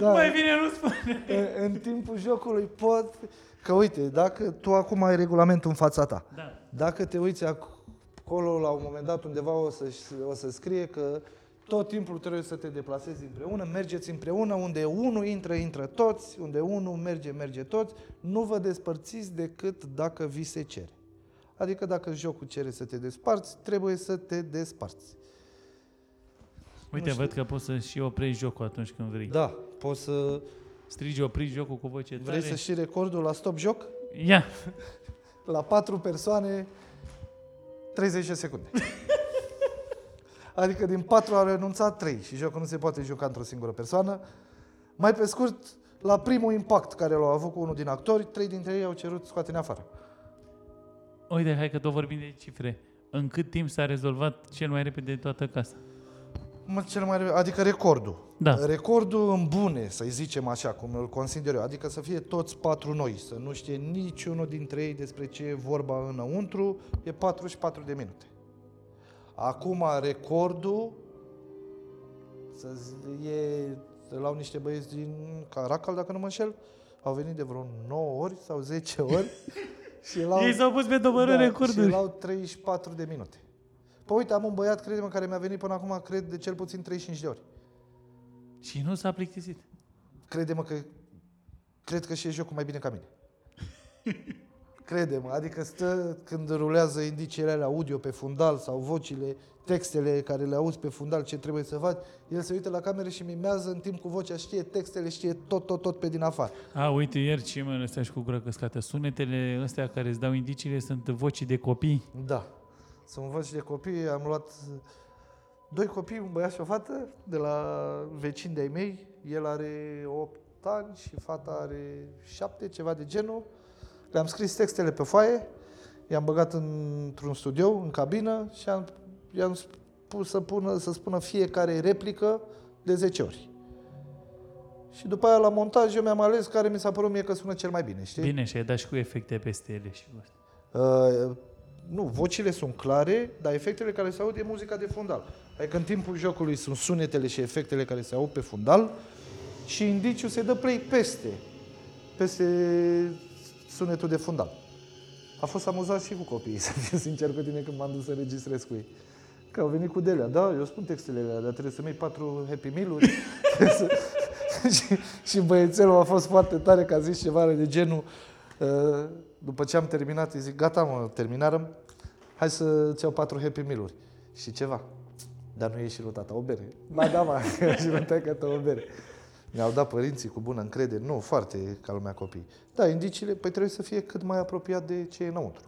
Speaker 2: Da.
Speaker 1: Mai bine nu spune.
Speaker 2: în, în timpul jocului pot... Că uite, dacă tu acum ai regulamentul în fața ta,
Speaker 1: Da.
Speaker 2: dacă te uiți acolo la un moment dat undeva o să, o să scrie că tot timpul trebuie să te deplasezi împreună, mergeți împreună, unde unul intră, intră toți, unde unul merge, merge toți, nu vă despărțiți decât dacă vi se cere. Adică dacă jocul cere să te desparți, trebuie să te desparți.
Speaker 1: Uite,
Speaker 2: Nu știu.
Speaker 1: văd că poți să și oprești jocul atunci când vrei.
Speaker 2: Da, poți să...
Speaker 1: Strigi opriți jocul cu voce tare.
Speaker 2: Vrei să știi recordul la stop joc?
Speaker 1: Ia!
Speaker 2: La patru persoane, 30 de secunde. Adică din patru au renunțat trei și jocul nu se poate juca într-o singură persoană. Mai pe scurt, la primul impact care l-au avut cu unul din actori, trei dintre ei au cerut scoate-ne afară.
Speaker 1: Uite, hai că tot vorbim de cifre. În cât timp s-a rezolvat cel mai repede toată casa?
Speaker 2: Mă, cel mai repede, adică recordul.
Speaker 1: Da.
Speaker 2: Recordul în bune, să-i zicem așa, cum îl consider eu. Adică să fie toți patru noi, să nu știe niciunul dintre ei despre ce e vorba înăuntru, e 44 de minute. Acum recordul să zi- e, îl au niște băieți din Caracal, dacă nu mă înșel, au venit de vreo 9 ori sau 10 ori și l-au,
Speaker 1: Ei s-au pus pe dobără
Speaker 2: și
Speaker 1: recorduri.
Speaker 2: l-au 34 de minute. Păi uite, am un băiat, crede-mă, care mi-a venit până acum, cred, de cel puțin 35 de ori.
Speaker 1: Și nu s-a plictisit.
Speaker 2: Crede-mă că cred că și e jocul mai bine ca mine. Crede-mă, adică stă când rulează indiciile alea audio pe fundal sau vocile, textele care le auzi pe fundal, ce trebuie să faci, el se uită la cameră și mimează în timp cu vocea, știe textele, știe tot, tot, tot pe din afară.
Speaker 1: A, uite, ieri ce mă ăstea și cu gură căscată. Sunetele astea care îți dau indiciile sunt vocii de copii.
Speaker 2: Da. Sunt voci de copii, am luat doi copii, un băiat și o fată, de la vecini de-ai mei. El are 8 ani și fata are 7, ceva de genul. Le-am scris textele pe foaie, i-am băgat într-un studio, în cabină și am, i-am spus să, pună, să spună fiecare replică de 10 ori. Și după aia la montaj eu mi-am ales care mi s-a părut mie că sună cel mai bine, știi?
Speaker 1: Bine, și ai dat și cu efecte peste ele și cu asta.
Speaker 2: Uh, nu, vocile sunt clare, dar efectele care se aud e muzica de fundal. Adică în timpul jocului sunt sunetele și efectele care se aud pe fundal și indiciul se dă play peste, peste sunetul de fundal. A fost amuzat și cu copiii, să fiu sincer cu tine, când m-am dus să înregistrez cu ei. Că au venit cu delea, da, eu spun textele alea, dar trebuie să-mi iei patru happy meal-uri. Trebuie să... și, și băiețelul a fost foarte tare că a zis ceva de genul, uh, după ce am terminat, îi zic, gata mă, terminarăm, hai să-ți iau patru happy meal-uri. Și ceva. Dar nu e și lui tata o bere. Ba da, mă, și lui tata o bere. Mi-au dat părinții cu bună încredere. Nu, foarte ca lumea copii. Da, indiciile, păi trebuie să fie cât mai apropiat de ce e înăuntru.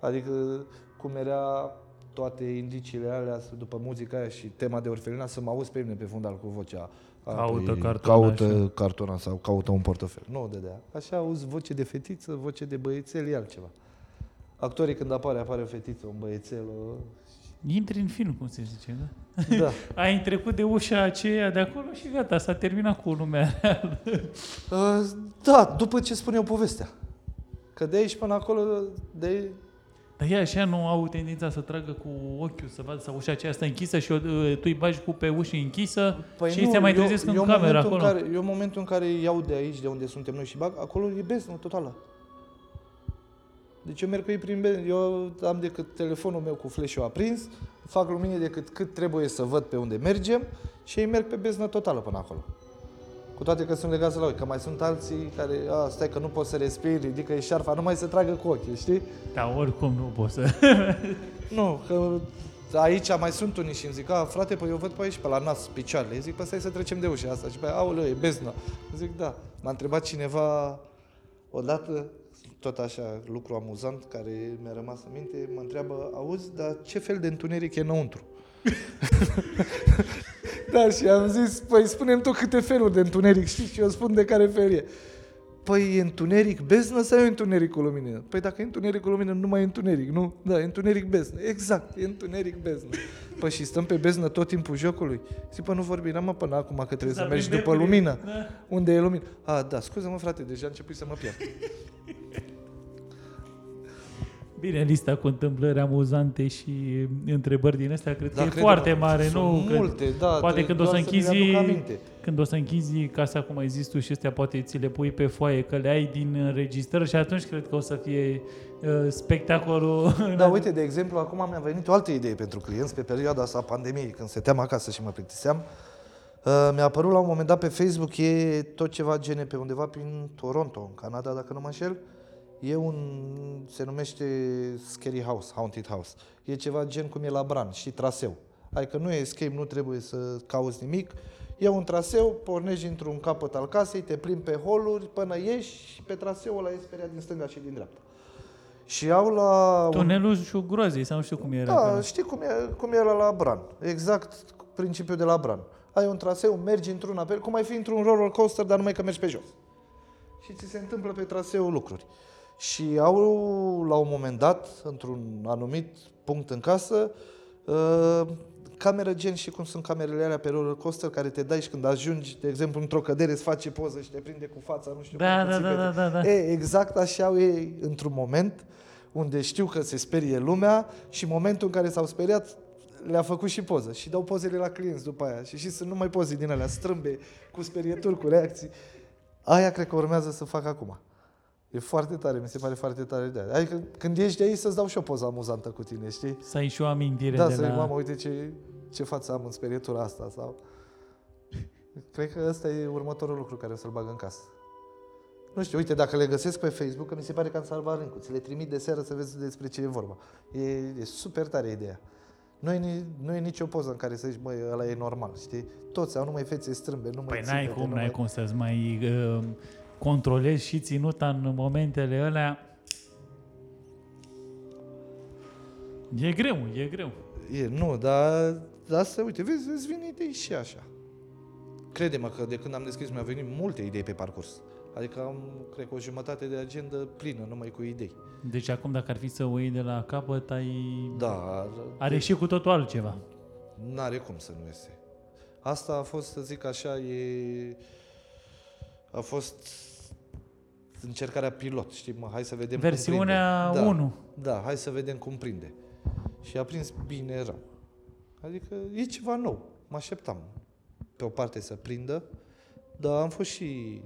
Speaker 2: Adică, cum era toate indiciile alea după muzica aia și tema de orfelina, să mă auzi pe mine pe fundal cu vocea. A,
Speaker 1: Caută
Speaker 2: păi,
Speaker 1: cartona
Speaker 2: Caută
Speaker 1: și-
Speaker 2: cartona sau caută un portofel. Nu de dea. Așa auzi voce de fetiță, voce de băiețel, e altceva. Actorii când apare, apare o fetiță, un băiețel. o-
Speaker 1: Intri în film, cum se zice, da?
Speaker 2: Da.
Speaker 1: Ai trecut de ușa aceea de acolo și gata, s-a terminat cu lumea reală.
Speaker 2: Uh, da, după ce spun eu povestea. Că de aici până acolo, de
Speaker 1: Dar ea așa nu au tendința să tragă cu ochiul, să vadă sau ușa aceea asta închisă și o, tu îi bagi cu pe ușă închisă și ei se mai trezesc
Speaker 2: Păi eu
Speaker 1: în cameră
Speaker 2: momentul
Speaker 1: acolo.
Speaker 2: În care, eu în momentul în care iau de aici, de unde suntem noi și bag, acolo e beznă totală. Deci eu merg cu ei prin beznă. Eu am decât telefonul meu cu flash-ul aprins, fac lumine decât cât trebuie să văd pe unde mergem și ei merg pe beznă totală până acolo. Cu toate că sunt legați la ochi, că mai sunt alții care, a, stai că nu poți să respiri, ridică șarfa, nu mai se tragă cu ochii, știi?
Speaker 1: Dar oricum nu pot să...
Speaker 2: Nu, că aici mai sunt unii și îmi zic, a, frate, păi eu văd pe aici, pe la nas, picioarele. Zic, păi stai să trecem de ușa asta. Și pe aia, aoleu, e beznă. Zic, da. M-a întrebat cineva odată, tot așa, lucru amuzant, care mi-a rămas în minte, mă întreabă, auzi, dar ce fel de întuneric e înăuntru? da, și am zis, păi spune-mi tu câte feluri de întuneric știi și eu spun de care fel e. Păi e întuneric beznă sau e întuneric cu lumină? Păi dacă e întuneric cu lumină, nu mai e întuneric, nu? Da, e întuneric beznă. Exact, e întuneric beznă. Păi și stăm pe beznă tot timpul jocului? Zic, păi nu vorbim, mă până acum că trebuie să
Speaker 1: Să
Speaker 2: mergi
Speaker 1: avem
Speaker 2: după
Speaker 1: becurile.
Speaker 2: lumină.
Speaker 1: Da.
Speaker 2: Unde e lumină? A, da, scuze-mă frate, deja a început să mă pierd.
Speaker 1: Bine, lista cu întâmplări amuzante și întrebări din astea cred
Speaker 2: Da,
Speaker 1: că e
Speaker 2: cred
Speaker 1: foarte
Speaker 2: că
Speaker 1: mare,
Speaker 2: sunt
Speaker 1: nu? Cred-
Speaker 2: multe, da.
Speaker 1: Poate
Speaker 2: trebuie
Speaker 1: când o să
Speaker 2: doar mi le
Speaker 1: închizi,
Speaker 2: aduc aminte.
Speaker 1: când o să închizi casa, cum ai zis tu, și astea poate ți le pui pe foaie, că le ai din înregistrări și atunci cred că o să fie uh, spectacolul.
Speaker 2: Da, uite, de exemplu, acum mi-a venit o altă idee pentru clienți pe perioada asta a pandemiei, când stăteam acasă și mă plictiseam. Uh, mi-a apărut la un moment dat pe Facebook, e tot ceva gene pe undeva prin Toronto, în Canada, dacă nu mă înșel. E un, se numește Scary House, Haunted House. E ceva gen cum e la Bran, și traseu. Adică nu e escape, nu trebuie să cauți nimic. E un traseu, pornești într-un capăt al casei, te plimbi pe holuri până ieși și pe traseul ăla e speriat din stânga și din dreapta. Și au la... un-
Speaker 1: Tunelul și groazei, sau nu știu cum era.
Speaker 2: da,
Speaker 1: pe-
Speaker 2: știi cum, e, cum era la Bran. Exact principiul de la Bran. Ai un traseu, mergi într-un apel, cum ai fi într-un roller coaster, dar numai că mergi pe jos. Și ți se întâmplă pe traseu lucruri. Și au, la un moment dat, într-un anumit punct în casă, uh, cameră gen și cum sunt camerele alea pe roller coaster care te dai și când ajungi, de exemplu, într-o cădere, îți face poză și te prinde cu fața, nu știu
Speaker 1: Da,
Speaker 2: cum,
Speaker 1: da,
Speaker 2: cu
Speaker 1: da,
Speaker 2: țipete.
Speaker 1: da, da, da.
Speaker 2: E, exact așa au ei într-un moment unde știu că se sperie lumea și în momentul în care s-au speriat le-a făcut și poză și dau pozele la clienți după aia și și sunt numai poze din alea strâmbe, cu sperieturi, cu reacții. Aia cred că urmează să fac acum. E foarte tare, mi se pare foarte tare de aia. Adică când ieși de aici să-ți dau și o poză amuzantă cu tine, știi?
Speaker 1: Să ai și o amintire
Speaker 2: Da,
Speaker 1: de
Speaker 2: să
Speaker 1: la...
Speaker 2: la... mamă, uite ce, ce față am în sperietura asta sau... Cred că ăsta e următorul lucru care o să-l bag în casă. Nu știu, uite, dacă le găsesc pe Facebook, că mi se pare că am salvat link ți le trimit de seară să vezi despre ce e vorba. E, e super tare ideea. Nu e, ni- nu e nicio poză în care să zici, măi, ăla e normal, știi? Toți au numai fețe strâmbe, numai
Speaker 1: Păi n-ai
Speaker 2: țipete,
Speaker 1: cum,
Speaker 2: numai...
Speaker 1: n-ai cum să-ți mai uh, controlezi și ținuta în momentele alea. E greu, e greu.
Speaker 2: E, nu, dar, dar asta, uite, vezi, îți vin idei și așa. Crede-mă că de când am deschis mi-au venit multe idei pe parcurs. Adică am, cred că o jumătate de agendă plină, numai cu idei.
Speaker 1: Deci acum dacă ar fi să o iei de la capăt, ai...
Speaker 2: Da,
Speaker 1: Are și cu totul altceva.
Speaker 2: n-are cum să nu iese. Asta a fost, să zic așa, e... A fost încercarea pilot, știi, mă, hai să vedem
Speaker 1: Versiunea
Speaker 2: cum prinde.
Speaker 1: 1.
Speaker 2: Da, da, hai să vedem cum prinde. Și a prins bine rău. Adică e ceva nou. Mă așteptam pe o parte să prindă, dar am fost și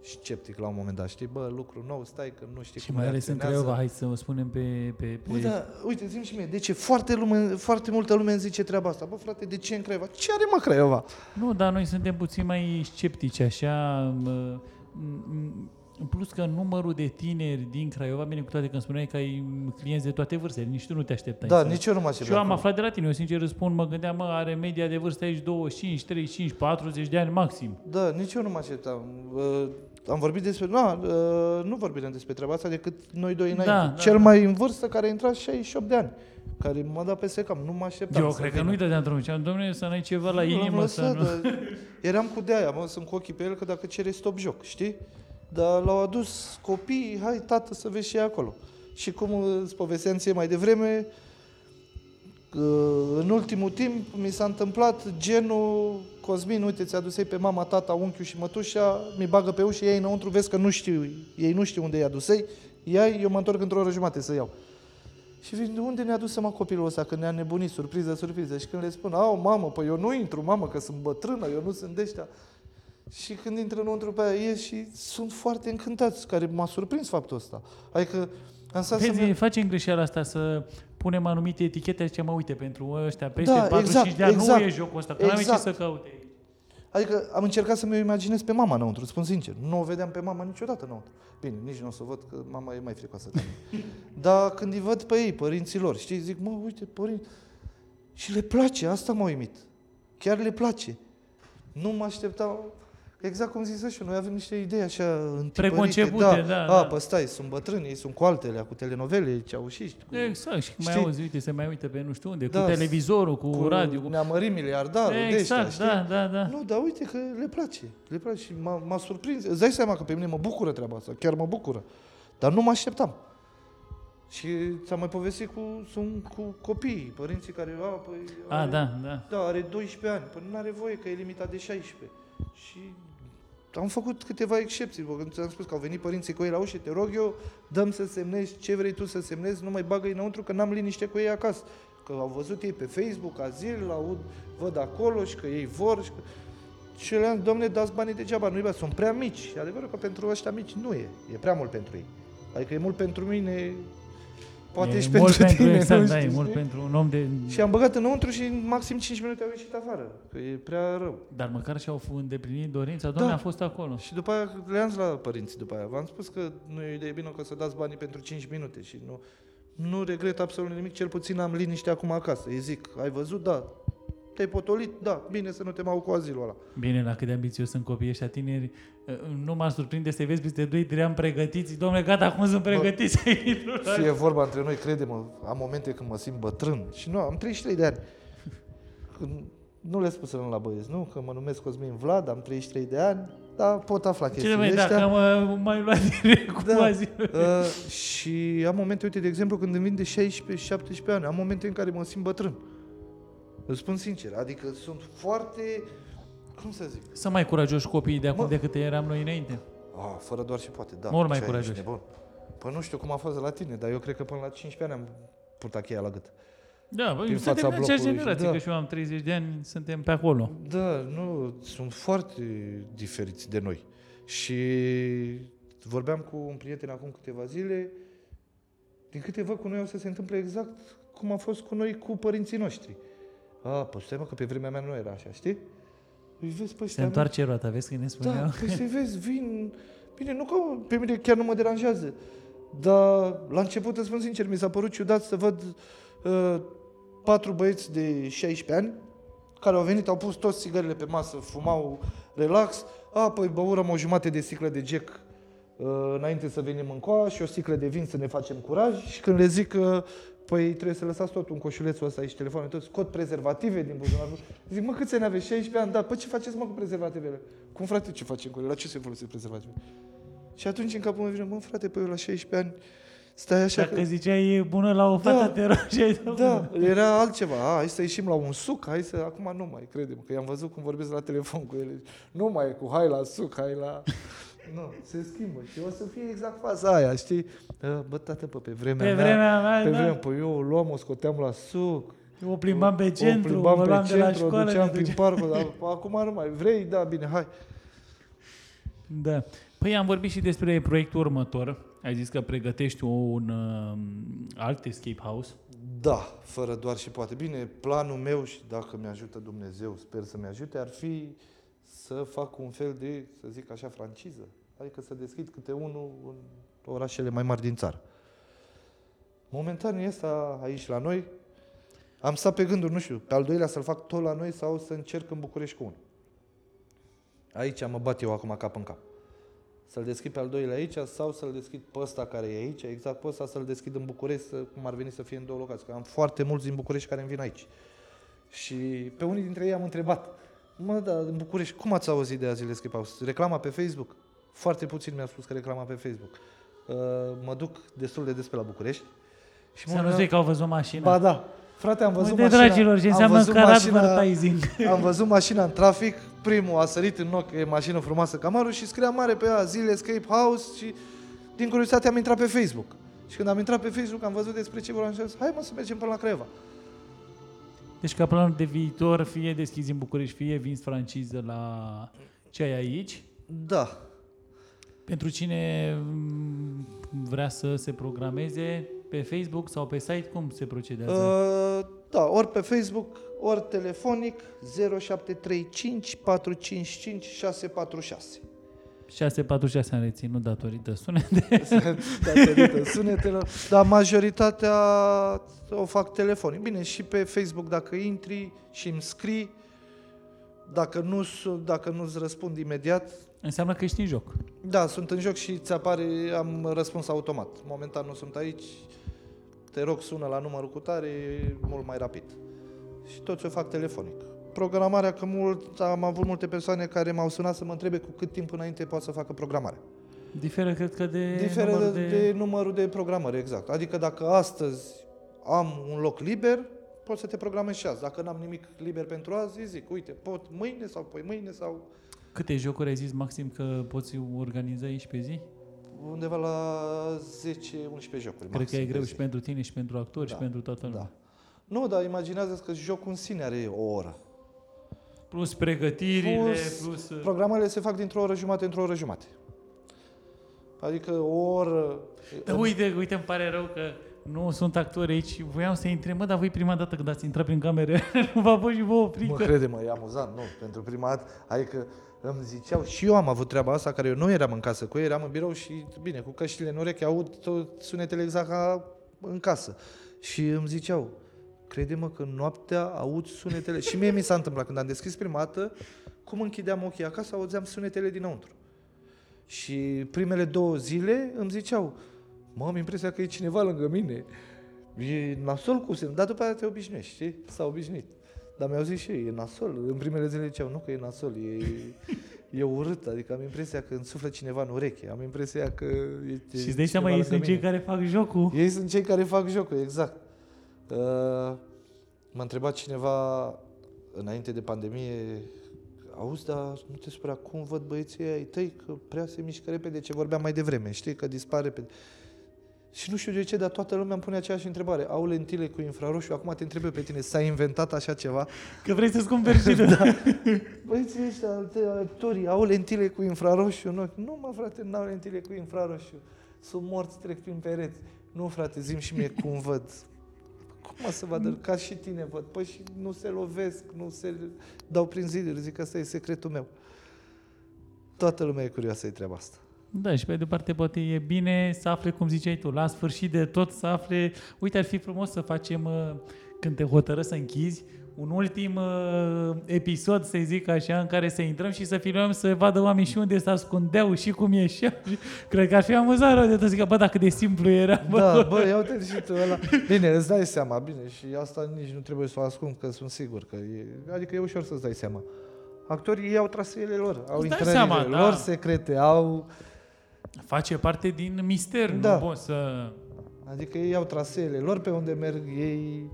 Speaker 2: sceptic la un moment dat, știi? Bă, lucru nou, stai că nu știi
Speaker 1: Și
Speaker 2: cum
Speaker 1: mai ales în
Speaker 2: reacționează.
Speaker 1: Craiova, hai să o spunem pe... pe, pe...
Speaker 2: Bă, da, uite, zi și mie, de ce foarte, lume, foarte multă lume îmi zice treaba asta? Bă, frate, de ce în Craiova? Ce are mă Craiova?
Speaker 1: Nu, dar noi suntem puțin mai sceptici, așa. m- m- În plus că numărul de tineri din Craiova, bine cu toate că îmi spuneai că ai clienți de toate vârstele, nici tu nu te așteptai.
Speaker 2: Da,
Speaker 1: să-
Speaker 2: nici eu nu mă așteptam.
Speaker 1: Și eu am aflat de la tine, eu sincer răspund, mă gândeam, mă, are media de vârstă aici 25, 35, 40 de ani maxim.
Speaker 2: Da, nici eu nu mă așteptam. Uh, am vorbit despre... Na, uh, nu vorbim despre treaba asta decât noi doi înainte.
Speaker 1: Da, da,
Speaker 2: Cel
Speaker 1: da.
Speaker 2: mai în vârstă care a intrat 68 de ani. Care m-a dat peste cap. Nu mă așteptam
Speaker 1: Eu
Speaker 2: să
Speaker 1: cred că
Speaker 2: vină.
Speaker 1: nu-i dădeam drumul. Ziceam, domnule, să n-ai ceva la
Speaker 2: Nu, l-am
Speaker 1: inimă, să
Speaker 2: lăsat,
Speaker 1: nu...
Speaker 2: dar Eram cu de-aia, mă, sunt cu ochii pe el, că dacă cere stop joc, știi? Dar l-au adus copiii, hai tată să vezi și ei acolo. Și cum îți povesteam ție mai devreme, că în ultimul timp mi s-a întâmplat genul Cosmin, uite, ți-a adus pe mama, tata, unchiul și mătușa, mi bagă pe ușă, ei înăuntru, vezi că nu știu, ei nu știu unde i-a dus ei, ia eu mă întorc într-o oră jumate să iau. Și vin, de unde ne-a dus mă copilul ăsta, că ne-a nebunit, surpriză, surpriză. Și când le spun, au, mamă, păi eu nu intru, mamă, că sunt bătrână, eu nu sunt de ăștia. Și când intră înăuntru pe aia, ies și sunt foarte încântați, care m-a surprins faptul ăsta. Adică am stat să...
Speaker 1: Vezi, facem greșeala asta să punem anumite etichete și mă uite, pentru ăștia peste
Speaker 2: Da,
Speaker 1: 45
Speaker 2: exact,
Speaker 1: de ani
Speaker 2: exact.
Speaker 1: nu e jocul ăsta, că n-am ce
Speaker 2: Exact.
Speaker 1: să caute.
Speaker 2: Adică am încercat să mi-o imaginez pe mama înăuntru, spun sincer. Nu o vedeam pe mama niciodată înăuntru. Bine, nici nu o să o văd, că mama e mai fricoasă ca mine. Dar când îi văd pe ei, părinții lor, știi, zic, mă, uite, părinți... Și le place, asta m-a uimit. Chiar le place. Nu mă așteptam... Exact cum zis și noi avem niște idei așa întipărite.
Speaker 1: Preconcepute, da,
Speaker 2: A,
Speaker 1: da.
Speaker 2: păi stai, sunt bătrâni, ei sunt cu altele, cu telenovele, ceaușiști. Cu...
Speaker 1: Exact, și mai
Speaker 2: Știi?
Speaker 1: auzi, uite, se mai uite pe nu știu unde,
Speaker 2: Da,
Speaker 1: cu televizorul, cu,
Speaker 2: cu
Speaker 1: radio, cu...
Speaker 2: Ne-a mărit miliardarul, de ăștia,
Speaker 1: Exact,
Speaker 2: știi?
Speaker 1: da, da, da.
Speaker 2: Nu, dar uite că le place. Le place și m-a, m-a surprins. Îți dai seama că pe mine mă bucură treaba asta. Chiar mă bucură. Dar nu mă așteptam. Și ți-am mai povestit cu, sunt cu copiii, părinții care, a, păi,
Speaker 1: A,
Speaker 2: are,
Speaker 1: da, da.
Speaker 2: da, are 12 ani, păi nu are voie că e limitat de 16. Și am făcut câteva excepții, pentru că ți-am spus că au venit părinții cu ei la ușă, te rog eu, dăm să semnezi ce vrei tu să semnezi, nu mai bagă înăuntru că n-am liniște cu ei acasă. Că au văzut ei pe Facebook, azil, aud, văd acolo și că ei vor și că... Și le-am, domne, dați banii degeaba, nu-i bă, sunt prea mici. E adevărul că pentru ăștia mici nu e, e prea mult pentru ei. Adică e mult pentru mine, poate
Speaker 1: e
Speaker 2: și
Speaker 1: mult
Speaker 2: pentru tine,
Speaker 1: exact,
Speaker 2: nu
Speaker 1: da,
Speaker 2: știu,
Speaker 1: e mult
Speaker 2: știi?
Speaker 1: pentru un om de...
Speaker 2: Și am băgat înăuntru și în maxim 5 minute au ieșit afară, că e prea rău.
Speaker 1: Dar măcar și-au f- îndeplinit dorința, Doamne,
Speaker 2: Da.
Speaker 1: a fost acolo.
Speaker 2: Și după aia le-am zis la părinți după aia. V-am spus că nu e o idee bună că să dați banii pentru 5 minute și nu, nu regret absolut nimic, cel puțin am liniște acum acasă. Îi zic, ai văzut? Da. Te-ai potolit? Da. Bine să nu te mai cu azilul ăla.
Speaker 1: Bine, la cât de ambițios sunt copiii ăștia tineri, uh, nu m-ar surprinde să-i vezi peste 2-3 ani pregătiți. Domnule, gata, acum sunt pregătiți.
Speaker 2: Fie vorba între noi, crede-mă, am momente când mă simt bătrân. Și nu, am 33 de ani. Când- Nu le spus la băieți, nu? Că mă numesc Cosmin Vlad, am 33 de ani, dar pot afla
Speaker 1: Ce
Speaker 2: chestiile
Speaker 1: mai,
Speaker 2: astea.
Speaker 1: dacă mă mai luat direct cu
Speaker 2: Da.
Speaker 1: da.
Speaker 2: Uh, și am momente, uite, de exemplu, când îmi vin de 16-17 ani, am momente în care mă simt bătrân. Îți spun sincer, adică sunt foarte, cum să zic,
Speaker 1: Să mai curajoși copiii de acum
Speaker 2: Mă-
Speaker 1: decât eram noi înainte.
Speaker 2: ah, fără doar și poate, da.
Speaker 1: Mult mai
Speaker 2: ce ai,
Speaker 1: curajos.
Speaker 2: ești Nebun. Păi nu știu cum a fost la tine, dar eu cred că până la 15 ani am purtat cheia la gât.
Speaker 1: Da, băi,
Speaker 2: Prin
Speaker 1: suntem
Speaker 2: fața
Speaker 1: în aceeași
Speaker 2: blocului,
Speaker 1: generație,
Speaker 2: da.
Speaker 1: că și eu am 30 de ani, suntem pe acolo.
Speaker 2: Da, nu, sunt foarte diferiți de noi. Și vorbeam cu un prieten acum câteva zile, din câte văd cu noi o să se întâmple exact cum a fost cu noi cu părinții noștri. A, păi stai mă că pe vremea mea nu era așa, știi? Îi vezi pe
Speaker 1: Se
Speaker 2: ăștia,
Speaker 1: întoarce roata, vezi că ne spuneau?
Speaker 2: Da, păi să vezi, vin... Bine, nu că pe mine chiar nu mă deranjează, dar la început, îți spun sincer, mi s-a părut ciudat să văd uh, patru băieți de 16 ani care au venit, au pus toți țigările pe masă, fumau relax, a, păi băurăm o jumătate de sticlă de Jack uh, înainte să venim în coa și o sticlă de vin să ne facem curaj și când le zic că Păi trebuie să lăsați tot un coșulețul ăsta aici, telefonul tot, scot prezervative din buzunar. Zic, mă, câți ani aveți? 16 ani? Da, păi ce faceți, mă, cu prezervativele? Cum, frate, ce facem cu ele? La ce se folosesc prezervative? Și atunci în capul meu vine, mă, frate, păi eu la 16 ani stai așa
Speaker 1: Dacă ziceai e bună la o fată,
Speaker 2: Da.
Speaker 1: te rogeai de
Speaker 2: Da, era altceva. A, hai să ieșim la un suc, hai să... Acum nu mai, credem, că i-am văzut cum vorbesc la telefon cu ele. Nu mai e cu hai la suc, hai la... Nu, se schimbă și o să fie exact faza aia, știi? A, Bă, tată, pe, pe vremea
Speaker 1: Pe
Speaker 2: mea...
Speaker 1: vremea mea,
Speaker 2: pe
Speaker 1: da.
Speaker 2: vremea, păi eu o luam, o scoteam la suc,
Speaker 1: O plimbam pe
Speaker 2: o
Speaker 1: centru,
Speaker 2: plimbam
Speaker 1: mă
Speaker 2: pe
Speaker 1: luam de la
Speaker 2: centru, o
Speaker 1: școală.
Speaker 2: duceam
Speaker 1: ne
Speaker 2: prin
Speaker 1: duceam-
Speaker 2: parcul, dar acum nu mai vrei, da, bine, hai.
Speaker 1: Da. Păi am vorbit și despre proiectul următor. Ai zis că pregătești un uh, alt escape house.
Speaker 2: Da, fără doar și poate. Bine, planul meu și dacă mi-ajută Dumnezeu, sper să-mi ajute, ar fi să fac un fel de, să zic așa, franciză. Adică să deschid câte unul în orașele mai mari din țară. Momentan e asta aici la noi. Am stat pe gânduri, nu știu, pe al doilea să-l fac tot la noi sau să încerc în București cu unul. Aici mă bat eu acum cap în cap. Să-l deschid pe al doilea aici sau să-l deschid pe ăsta care e aici, exact pe ăsta să-l deschid în București, să, cum ar veni să fie în două locații. Că am foarte mulți din București care îmi vin aici. Și pe unii dintre ei am întrebat, mă, da, în București, cum ați auzit de Azile Escape House? Reclama pe Facebook? Foarte puțin mi-a spus că reclama pe Facebook. Uh, mă duc destul de des pe la București. Și
Speaker 1: Să nu zic că au văzut mașina.
Speaker 2: Ba da, frate, am văzut
Speaker 1: Uite,
Speaker 2: mașina.
Speaker 1: dragilor, ce
Speaker 2: am
Speaker 1: înseamnă
Speaker 2: văzut
Speaker 1: car
Speaker 2: mașina-
Speaker 1: advertising.
Speaker 2: am văzut mașina în trafic, primul a sărit în ochi, e mașină frumoasă Camaro și scria mare pe ea, zile Escape House și din curiozitate am intrat pe Facebook. Și când am intrat pe Facebook am văzut despre ce vorbeam și am zis, hai mă să mergem până la Craiova.
Speaker 1: Deci ca planul de viitor, fie deschizi în București, fie vinzi franciză la ce ai aici.
Speaker 2: Da,
Speaker 1: Pentru cine mm, vrea să se programeze pe Facebook sau pe site, cum se procedează?
Speaker 2: uh, da, ori pe Facebook, ori telefonic 0735 455 646.
Speaker 1: 646 am reținut datorită sunete.
Speaker 2: datorită sunetelor, dar majoritatea o fac telefonic. Bine, și pe Facebook dacă intri și îmi scrii, dacă nu dacă nu-ți răspund imediat,
Speaker 1: Înseamnă că ești în joc.
Speaker 2: da, sunt în joc și ți apare, am răspuns automat. Momentan nu sunt aici, te rog, sună la numărul cu tare, e mult mai rapid. Și tot ce fac telefonic. Programarea, că mult, am avut multe persoane care m-au sunat să mă întrebe cu cât timp înainte pot să facă programare.
Speaker 1: Diferă, cred că, de
Speaker 2: Diferă
Speaker 1: numărul
Speaker 2: de, de numărul de programări, exact. Adică dacă astăzi am un loc liber, pot să te programez și azi. Dacă n-am nimic liber pentru azi, îi zic, uite, pot mâine sau poi mâine sau...
Speaker 1: Câte jocuri ai zis maxim că poți organiza aici pe zi?
Speaker 2: Undeva la 10-11 jocuri.
Speaker 1: Cred că e
Speaker 2: maxim
Speaker 1: greu
Speaker 2: pe
Speaker 1: și
Speaker 2: zi.
Speaker 1: pentru tine și pentru actori și
Speaker 2: Da.
Speaker 1: pentru toată lumea.
Speaker 2: Da. Nu, dar imaginează că jocul în sine are o oră.
Speaker 1: Plus pregătirile,
Speaker 2: Plus
Speaker 1: plus... uh,
Speaker 2: Programele se fac dintr-o oră jumate într-o oră jumate. Adică o oră...
Speaker 1: Da, uite, uite, îmi pare rău că nu sunt actori aici. Voiam să intre, mă, dar voi prima dată când ați intrat prin camere, nu v-a fost și vouă
Speaker 2: Mă,
Speaker 1: frică.
Speaker 2: crede-mă, e amuzant, nu, pentru prima dată. Adică îmi ziceau, și eu am avut treaba asta, care eu nu eram în casă cu ei, eram în birou și, bine, cu căștile în ureche, aud tot sunetele exact ca în casă. Și îmi ziceau, crede-mă că noaptea aud sunetele. și mie mi s-a întâmplat, când am deschis prima dată, cum închideam ochii acasă, auzeam sunetele dinăuntru. Și primele două zile îmi ziceau, mă, am impresia că e cineva lângă mine. E nasol cu semn, dar după aia te obișnuiești, știi? S-a obișnuit. Dar mi-au zis și ei, e nasol. În primele zile ziceau, nu că e nasol, e, e urât. Adică am impresia că îmi suflă cineva în ureche. Am impresia că e
Speaker 1: Și îți dai seama,
Speaker 2: cineva
Speaker 1: ei
Speaker 2: lângă
Speaker 1: sunt cei
Speaker 2: mine.
Speaker 1: care fac jocul.
Speaker 2: Ei sunt cei care fac jocul, exact. Uh, m-a întrebat cineva înainte de pandemie, auzi, dar nu te supăra, cum văd băieții ai tăi că prea se mișcă repede ce vorbeam mai devreme, știi, că dispare repede. Și nu știu de ce, dar toată lumea îmi pune aceeași întrebare. Au lentile cu infraroșu? Acum te întreb eu pe tine, s-a inventat așa ceva?
Speaker 1: Că vrei să-ți cumperi și tu. da.
Speaker 2: Băieții ăștia, alte- actorii, au lentile cu infraroșu în ochi? Nu, mă, frate, n-au lentile cu infraroșu. Sunt morți, trec prin pereți. Nu, frate, zim și mie cum văd. Cum mă să vadă? Ca și tine văd. Păi și nu se lovesc, nu se dau prin ziduri. Zic, asta e secretul meu. Toată lumea e curioasă de treaba asta.
Speaker 1: Da, și pe de parte poate e bine să afle, cum ziceai tu, la sfârșit de tot să afle, uite, ar fi frumos să facem, uh, când te hotără să închizi, un ultim uh, episod, să zic așa, în care să intrăm și să filmăm, să vadă oamenii și unde se ascundeau și cum ieșeau. Și Cred că ar fi amuzant rău de tot, zic, bă, dacă de simplu era, bă.
Speaker 2: Da, bă, ia uite și tu ăla. Bine, îți dai seama, bine, și asta nici nu trebuie să o ascund, că sunt sigur că e, adică e ușor să-ți dai seama. Actorii ei au traseele lor, au
Speaker 1: Îți dai
Speaker 2: intrările
Speaker 1: seama,
Speaker 2: lor
Speaker 1: da.
Speaker 2: secrete, au...
Speaker 1: Face parte din mister,
Speaker 2: Da.
Speaker 1: nu poți să...
Speaker 2: Adică ei au traseele lor pe unde merg ei...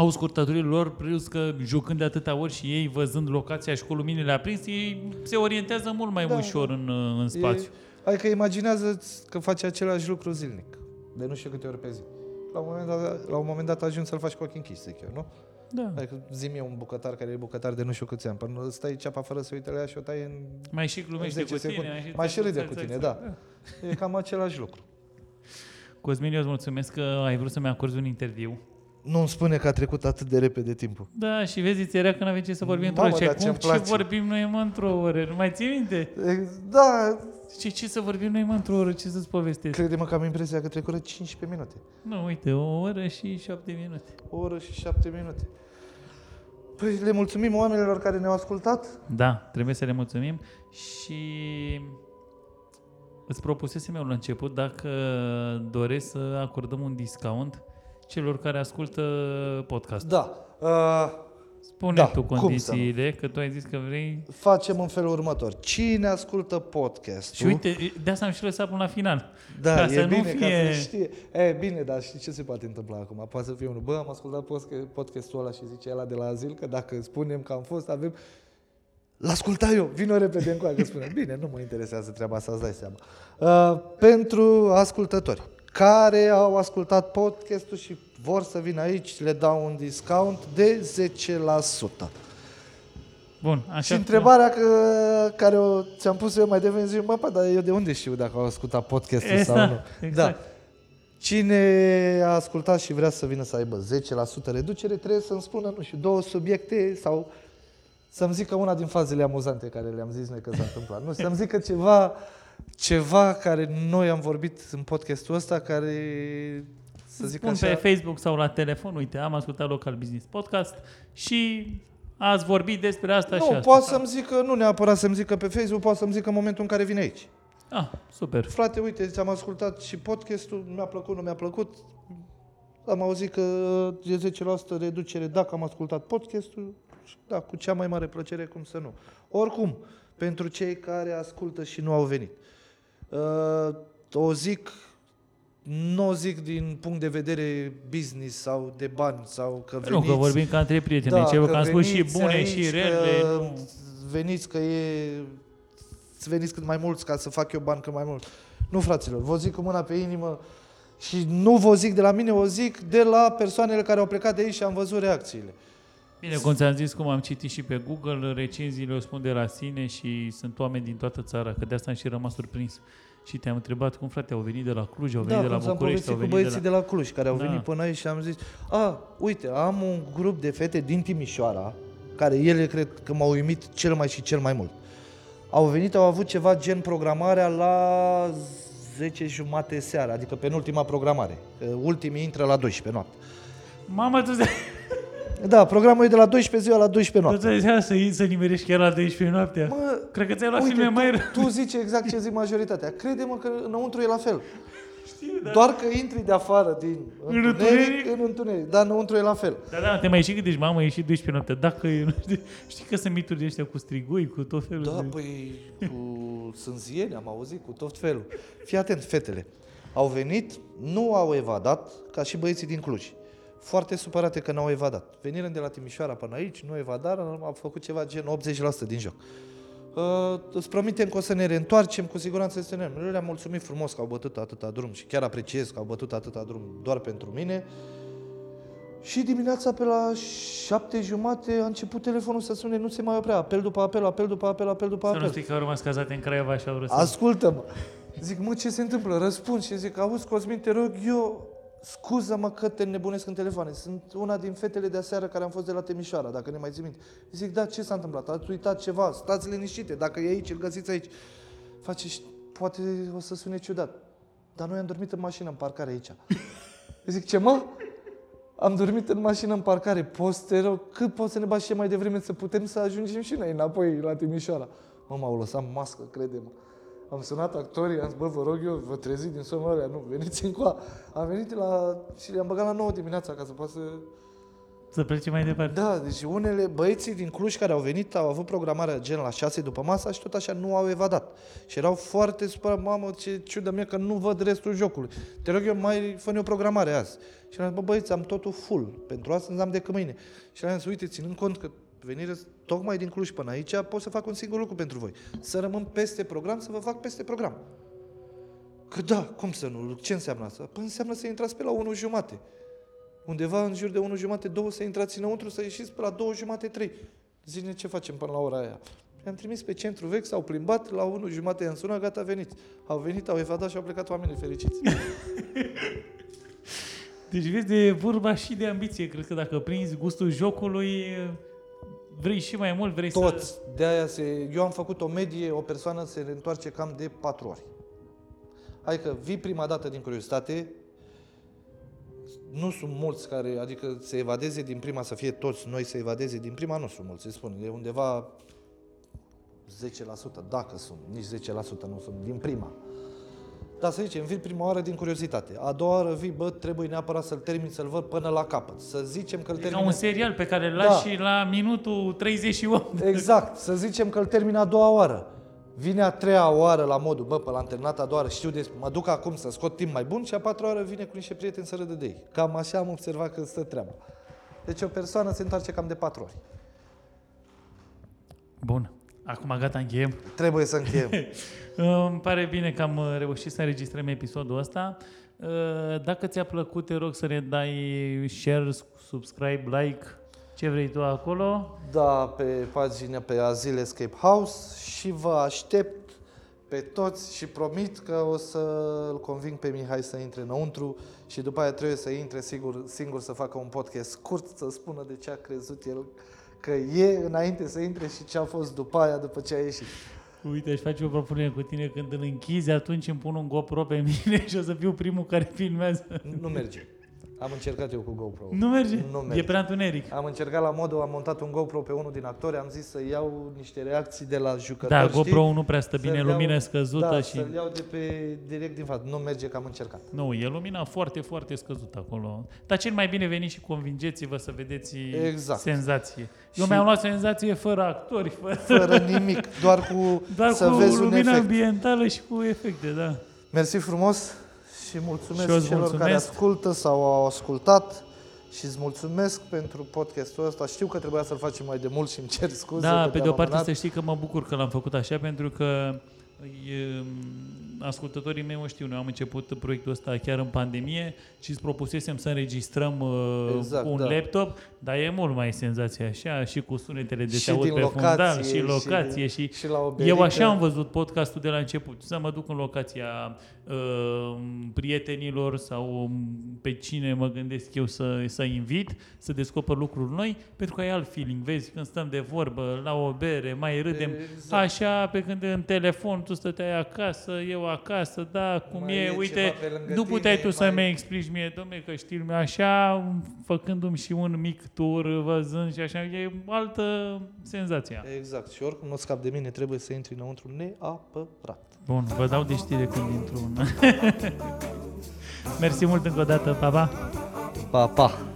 Speaker 1: Au scurtăturile lor, plus că jucând de atâtea ori și ei văzând locația și cu luminile aprinse, ei se orientează mult mai
Speaker 2: Da,
Speaker 1: ușor în, uh, în spațiu.
Speaker 2: E, adică imaginează că faci același lucru zilnic, de nu știu câte ori pe zi. La un moment dat, la un moment dat ajungi să-l faci cu ochii închiși, zic eu, nu?
Speaker 1: Da.
Speaker 2: Adică zi mie un bucătar care e bucătar de nu știu câți ani, până stai ceapa fără să uite la ea și o tai în...
Speaker 1: Mai și glumește
Speaker 2: În
Speaker 1: cu
Speaker 2: 10
Speaker 1: tine.
Speaker 2: secunde. Mai și râde cu tine, da. E cam același lucru.
Speaker 1: Cosmin, eu îți mulțumesc că ai vrut să-mi acorzi un interviu.
Speaker 2: Nu-mi spune că a trecut atât de repede timpul.
Speaker 1: Da, și vezi, ți era că n-aveai ce să vorbim într-o
Speaker 2: Mamă,
Speaker 1: oră.
Speaker 2: dar
Speaker 1: Și acum
Speaker 2: ce-mi
Speaker 1: ce
Speaker 2: place.
Speaker 1: vorbim noi mă într-o oră? Nu mai ții minte?
Speaker 2: E, Da,
Speaker 1: Ce, ce să vorbim noi mă într-o oră? Ce să-ți povestesc?
Speaker 2: crede-mă că am impresia că trecură 15 minute.
Speaker 1: Nu, uite, o oră și șapte minute.
Speaker 2: O oră și 7 minute. Păi le mulțumim oamenilor care ne-au ascultat.
Speaker 1: Da, trebuie să le mulțumim și îți propusesem eu la început dacă doresc să acordăm un discount celor care ascultă podcast.
Speaker 2: Da. Uh,
Speaker 1: Spune
Speaker 2: Da,
Speaker 1: tu
Speaker 2: cum să
Speaker 1: condițiile, că tu ai zis că vrei...
Speaker 2: facem în felul următor. Cine ascultă podcast?
Speaker 1: Și uite, de asta am și lăsat până la final.
Speaker 2: da,
Speaker 1: ca
Speaker 2: e
Speaker 1: să nu
Speaker 2: bine, ca
Speaker 1: fie-
Speaker 2: să știe. E, bine, dar știi ce se poate întâmpla acum? Poate să fie unul, bă, am ascultat podca- podcastul ăla și zice ăla de la azil, că dacă spunem că am fost, avem... L-asculta eu, vină repede încoa că spune. Bine, nu mă interesează treaba asta, îți dai seama. Uh, pentru ascultători care au ascultat podcastul și vor să vină aici, le dau un discount de 10%.
Speaker 1: Bun, așa
Speaker 2: Și întrebarea că, care o ți-am pus eu mai devreme, zic, mă, pă, dar eu de unde știu dacă au ascultat podcastul
Speaker 1: Exact,
Speaker 2: sau nu?
Speaker 1: exact.
Speaker 2: Da. Cine a ascultat și vrea să vină să aibă 10% reducere, trebuie să-mi spună, nu știu, două subiecte sau să-mi zică una din fazele amuzante care le-am zis noi că s-a întâmplat. Nu, să-mi zică ceva, ceva care noi am vorbit în podcastul ăsta, care să zic
Speaker 1: Spun
Speaker 2: așa...
Speaker 1: pe Facebook sau la telefon, uite, am ascultat Local Business Podcast și ați vorbit despre asta și
Speaker 2: nu,
Speaker 1: asta.
Speaker 2: poate să-mi zică, nu neapărat să-mi zică pe Facebook, poate să-mi zică în momentul în care vine aici.
Speaker 1: Ah, super.
Speaker 2: Frate, uite, ți-am ascultat și podcastul, mi-a plăcut, nu mi-a plăcut. Am auzit că e 10% reducere dacă am ascultat podcastul. Și Da, cu cea mai mare plăcere, cum să nu. Oricum, pentru cei care ascultă și nu au venit. Uh, o zic, nu o zic din punct de vedere business sau de bani sau că
Speaker 1: Nu,
Speaker 2: veniți.
Speaker 1: că vorbim ca între prieteni, da, ceva că am spus și
Speaker 2: veniți
Speaker 1: bune
Speaker 2: aici,
Speaker 1: și
Speaker 2: că
Speaker 1: rele. Nu.
Speaker 2: veniți că e... Să veniți cât mai mulți ca să fac eu bani cât mai mult. Nu, fraților, vă zic cu mâna pe inimă și nu vă zic de la mine, o zic de la persoanele care au plecat de aici și am văzut reacțiile.
Speaker 1: Bine, cum ți-am zis, cum am citit și pe Google, recenziile o spun de la sine și sunt oameni din toată țara, că de asta am și rămas surprins. Și te-am întrebat cum, frate, au venit de la Cluj, au venit
Speaker 2: da,
Speaker 1: de la
Speaker 2: cum s-am
Speaker 1: București,
Speaker 2: povestit
Speaker 1: au
Speaker 2: cu
Speaker 1: venit
Speaker 2: băieții
Speaker 1: de la...
Speaker 2: de la Cluj, care au
Speaker 1: Da.
Speaker 2: venit până aici și am zis, a, uite, am un grup de fete din Timișoara, care ele cred că m-au uimit cel mai și cel mai mult. Au venit, au avut ceva gen programarea la 10 jumate seara, adică penultima programare. Că Ultimii intră la 12 noapte.
Speaker 1: Mama, tu
Speaker 2: Da, programul e de la 12 ziua la 12
Speaker 1: tu
Speaker 2: noapte.
Speaker 1: ți să, să nimerești chiar la 12 noaptea?
Speaker 2: Mă,
Speaker 1: Cred că ți-ai luat
Speaker 2: uite,
Speaker 1: filme
Speaker 2: tu,
Speaker 1: mai rău.
Speaker 2: tu zici exact ce zic majoritatea. Crede-mă că înăuntru e la fel.
Speaker 1: Știu, da.
Speaker 2: Doar că intri de afară din
Speaker 1: În
Speaker 2: întuneric,
Speaker 1: întuneric?
Speaker 2: în întuneric, dar înăuntru e la fel.
Speaker 1: Da, da, te mai și gândești, mamă, e și 12 noaptea. Dacă e, nu știu, știi că sunt mituri de ăștia cu strigoi, cu tot felul
Speaker 2: Da,
Speaker 1: de...
Speaker 2: păi cu sânzieni am auzit, cu tot felul. Fii atent, fetele. Au venit, nu au evadat, ca și băieții din Cluj. Foarte supărate că n-au evadat. Venirea de la Timișoara până aici, nu evadară, au făcut ceva gen 80% din joc. Uh, îți promitem că o să ne reîntoarcem, cu siguranță să ne Le-am mulțumit frumos că au bătut atâta drum și chiar apreciez că au bătut atâta drum doar pentru mine. Și dimineața pe la șapte jumate a început telefonul să sune, nu se mai oprea. Apel după apel, apel după apel, apel după
Speaker 1: Să
Speaker 2: apel.
Speaker 1: nu știi că au rămas cazate în Craiova și au răsut.
Speaker 2: Ascultă-mă. Zic, mă, ce se întâmplă? Răspund și zic, auzi, Cosmin, te rog, eu, scuză-mă că te nebunesc în telefoane. Sunt una din fetele de aseară care am fost de la Temișoara, dacă ne mai ții minte. Zic, da, ce s-a întâmplat? Ați uitat ceva? Stați liniștite, dacă e aici, îl găsiți aici. Face, și poate o să sune ciudat. Dar noi am dormit în mașină, în parcare aici. Zic, ce mă? Am dormit în mașină în parcare. Poți, te rog, cât poți să ne bași și mai devreme să putem să ajungem și noi înapoi la Timișoara? Mă, m-au lăsat mască, crede-mă. Am sunat actorii, am zis, bă, vă rog eu, vă trezi din somnul ăla, nu, veniți încoa. Am venit la, și le-am băgat la 9 dimineața ca să poată să...
Speaker 1: Să plece mai departe.
Speaker 2: Da, deci unele băieții din Cluj care au venit au avut programarea gen la 6 după masa și tot așa nu au evadat. Și erau foarte supărați, mamă, ce ciudă mie că nu văd restul jocului. Te rog eu, mai fă o programare azi. Și le-am zis, bă, băieți, am totul full. Pentru astăzi am decât mâine. Și le-am zis, uite, ținând cont că venire tocmai din Cluj până aici, pot să fac un singur lucru pentru voi. Să rămân peste program, să vă fac peste program. Că da, cum să nu? Ce înseamnă asta? Păi înseamnă să intrați pe la 1 jumate. Undeva în jur de 1 jumate, 2 să intrați înăuntru, să ieșiți pe la 2 jumate, 3. Zine ce facem până la ora aia. I-am trimis pe centru vechi, s-au plimbat, la 1 jumate i-am sunat, gata, veniți. Au venit, au evadat și au plecat oamenii fericiți.
Speaker 1: Deci vezi, de vorba și de ambiție. Cred că dacă prinzi gustul jocului, vrei și mai mult, vrei să...
Speaker 2: Toți. De aia se, eu am făcut o medie, o persoană se reîntoarce cam de 4 ori. Adică vii prima dată din curiozitate, nu sunt mulți care, adică se evadeze din prima, să fie toți noi să evadeze din prima, nu sunt mulți, îți spun, e undeva 10%, dacă sunt, nici 10% nu sunt, din prima. Dar să zicem, vii prima oară din curiozitate, a doua oară vii, bă, trebuie neapărat să-l termin, să-l văd până la capăt. Să zicem că-l
Speaker 1: Ca
Speaker 2: termin.
Speaker 1: un serial pe care îl
Speaker 2: Da.
Speaker 1: lași la minutul 38.
Speaker 2: Exact, să zicem că îl termin a doua oară. Vine a treia oară la modul, bă, pe l-am terminat a doua oară, știu de mă duc acum să scot timp mai bun și a patra oară vine cu niște prieteni să râdă de ei. Cam așa am observat că stă treaba. Deci o persoană se întoarce cam de patru ori.
Speaker 1: Bun. Acum gata, încheiem.
Speaker 2: Trebuie să încheiem.
Speaker 1: Îmi pare bine că am uh, reușit să înregistrăm episodul ăsta. Uh, Dacă ți-a plăcut, te rog să ne dai share, subscribe, like, ce vrei tu acolo.
Speaker 2: da, pe pagina pe Azil Escape House și vă aștept pe toți și promit că o să-l conving pe Mihai să intre înăuntru și după aia trebuie să intre sigur, singur să facă un podcast scurt, să spună de ce a crezut el că e înainte să intre și ce a fost după aia, după ce a ieșit.
Speaker 1: Uite, aș face o propunere cu tine când îl închizi, atunci îmi pun un GoPro pe mine și o să fiu primul care filmează.
Speaker 2: Nu merge. Am încercat eu cu GoPro.
Speaker 1: Nu merge?
Speaker 2: Nu merge.
Speaker 1: E prea întuneric.
Speaker 2: Am încercat la modul, am montat un GoPro pe unul din actori, am zis să iau niște reacții de la jucători,
Speaker 1: Da,
Speaker 2: știi?
Speaker 1: GoPro nu prea stă
Speaker 2: Să-l
Speaker 1: bine,
Speaker 2: iau-
Speaker 1: lumină scăzută
Speaker 2: da,
Speaker 1: și...
Speaker 2: să-l iau de pe direct din față. Nu merge că am încercat.
Speaker 1: Nu, e lumina foarte, foarte scăzută acolo. Dar cel mai bine veniți și convingeți-vă să vedeți
Speaker 2: Exact.
Speaker 1: senzație. Eu
Speaker 2: Și-
Speaker 1: mi-am luat senzație fără actori, fără,
Speaker 2: Fără nimic, doar cu
Speaker 1: doar
Speaker 2: să
Speaker 1: cu
Speaker 2: vezi un
Speaker 1: lumina
Speaker 2: efect.
Speaker 1: ambientală și cu efecte, da.
Speaker 2: Mersi frumos și mulțumesc
Speaker 1: Și eu îți
Speaker 2: celor
Speaker 1: mulțumesc.
Speaker 2: care ascultă sau au ascultat și îți mulțumesc pentru podcastul ăsta. Știu că trebuia să-l facem mai de mult și îmi cer scuze.
Speaker 1: Da,
Speaker 2: că
Speaker 1: pe de
Speaker 2: te-am
Speaker 1: o parte
Speaker 2: amânat.
Speaker 1: să știi că mă bucur că l-am făcut așa, pentru că e, ascultătorii mei o știu, noi am început proiectul ăsta chiar în pandemie și îți propusesem să înregistrăm uh,
Speaker 2: Exact,
Speaker 1: un
Speaker 2: da.
Speaker 1: laptop, dar e mult mai senzație așa și cu sunetele de
Speaker 2: Și
Speaker 1: se aud
Speaker 2: din
Speaker 1: pe
Speaker 2: locație,
Speaker 1: fundal și
Speaker 2: și-
Speaker 1: locație și,
Speaker 2: și la o
Speaker 1: eu așa
Speaker 2: berică.
Speaker 1: am văzut podcastul de la început, să mă duc în locația uh, prietenilor sau um, pe cine mă gândesc eu să, să invit, să descoper lucruri noi, pentru că ai alt feeling, vezi, când stăm de vorbă la o bere, mai râdem,
Speaker 2: Exact.
Speaker 1: așa, pe când în telefon tu stăteai acasă, eu acasă, da, cum
Speaker 2: Mai
Speaker 1: e,
Speaker 2: e
Speaker 1: uite,
Speaker 2: ceva pe lângă
Speaker 1: nu puteai
Speaker 2: tine,
Speaker 1: tu să-mi
Speaker 2: mai-
Speaker 1: explici mie, domne, că știi lumea așa, făcându-mi și un mic tur, văzând și așa, e altă senzație.
Speaker 2: Exact. Și oricum nu scap de mine, trebuie să intri înăuntru neapărat.
Speaker 1: Bun, vă dau de știre când intru în... Mersi mult încă o dată, pa, pa!
Speaker 2: Pa, pa!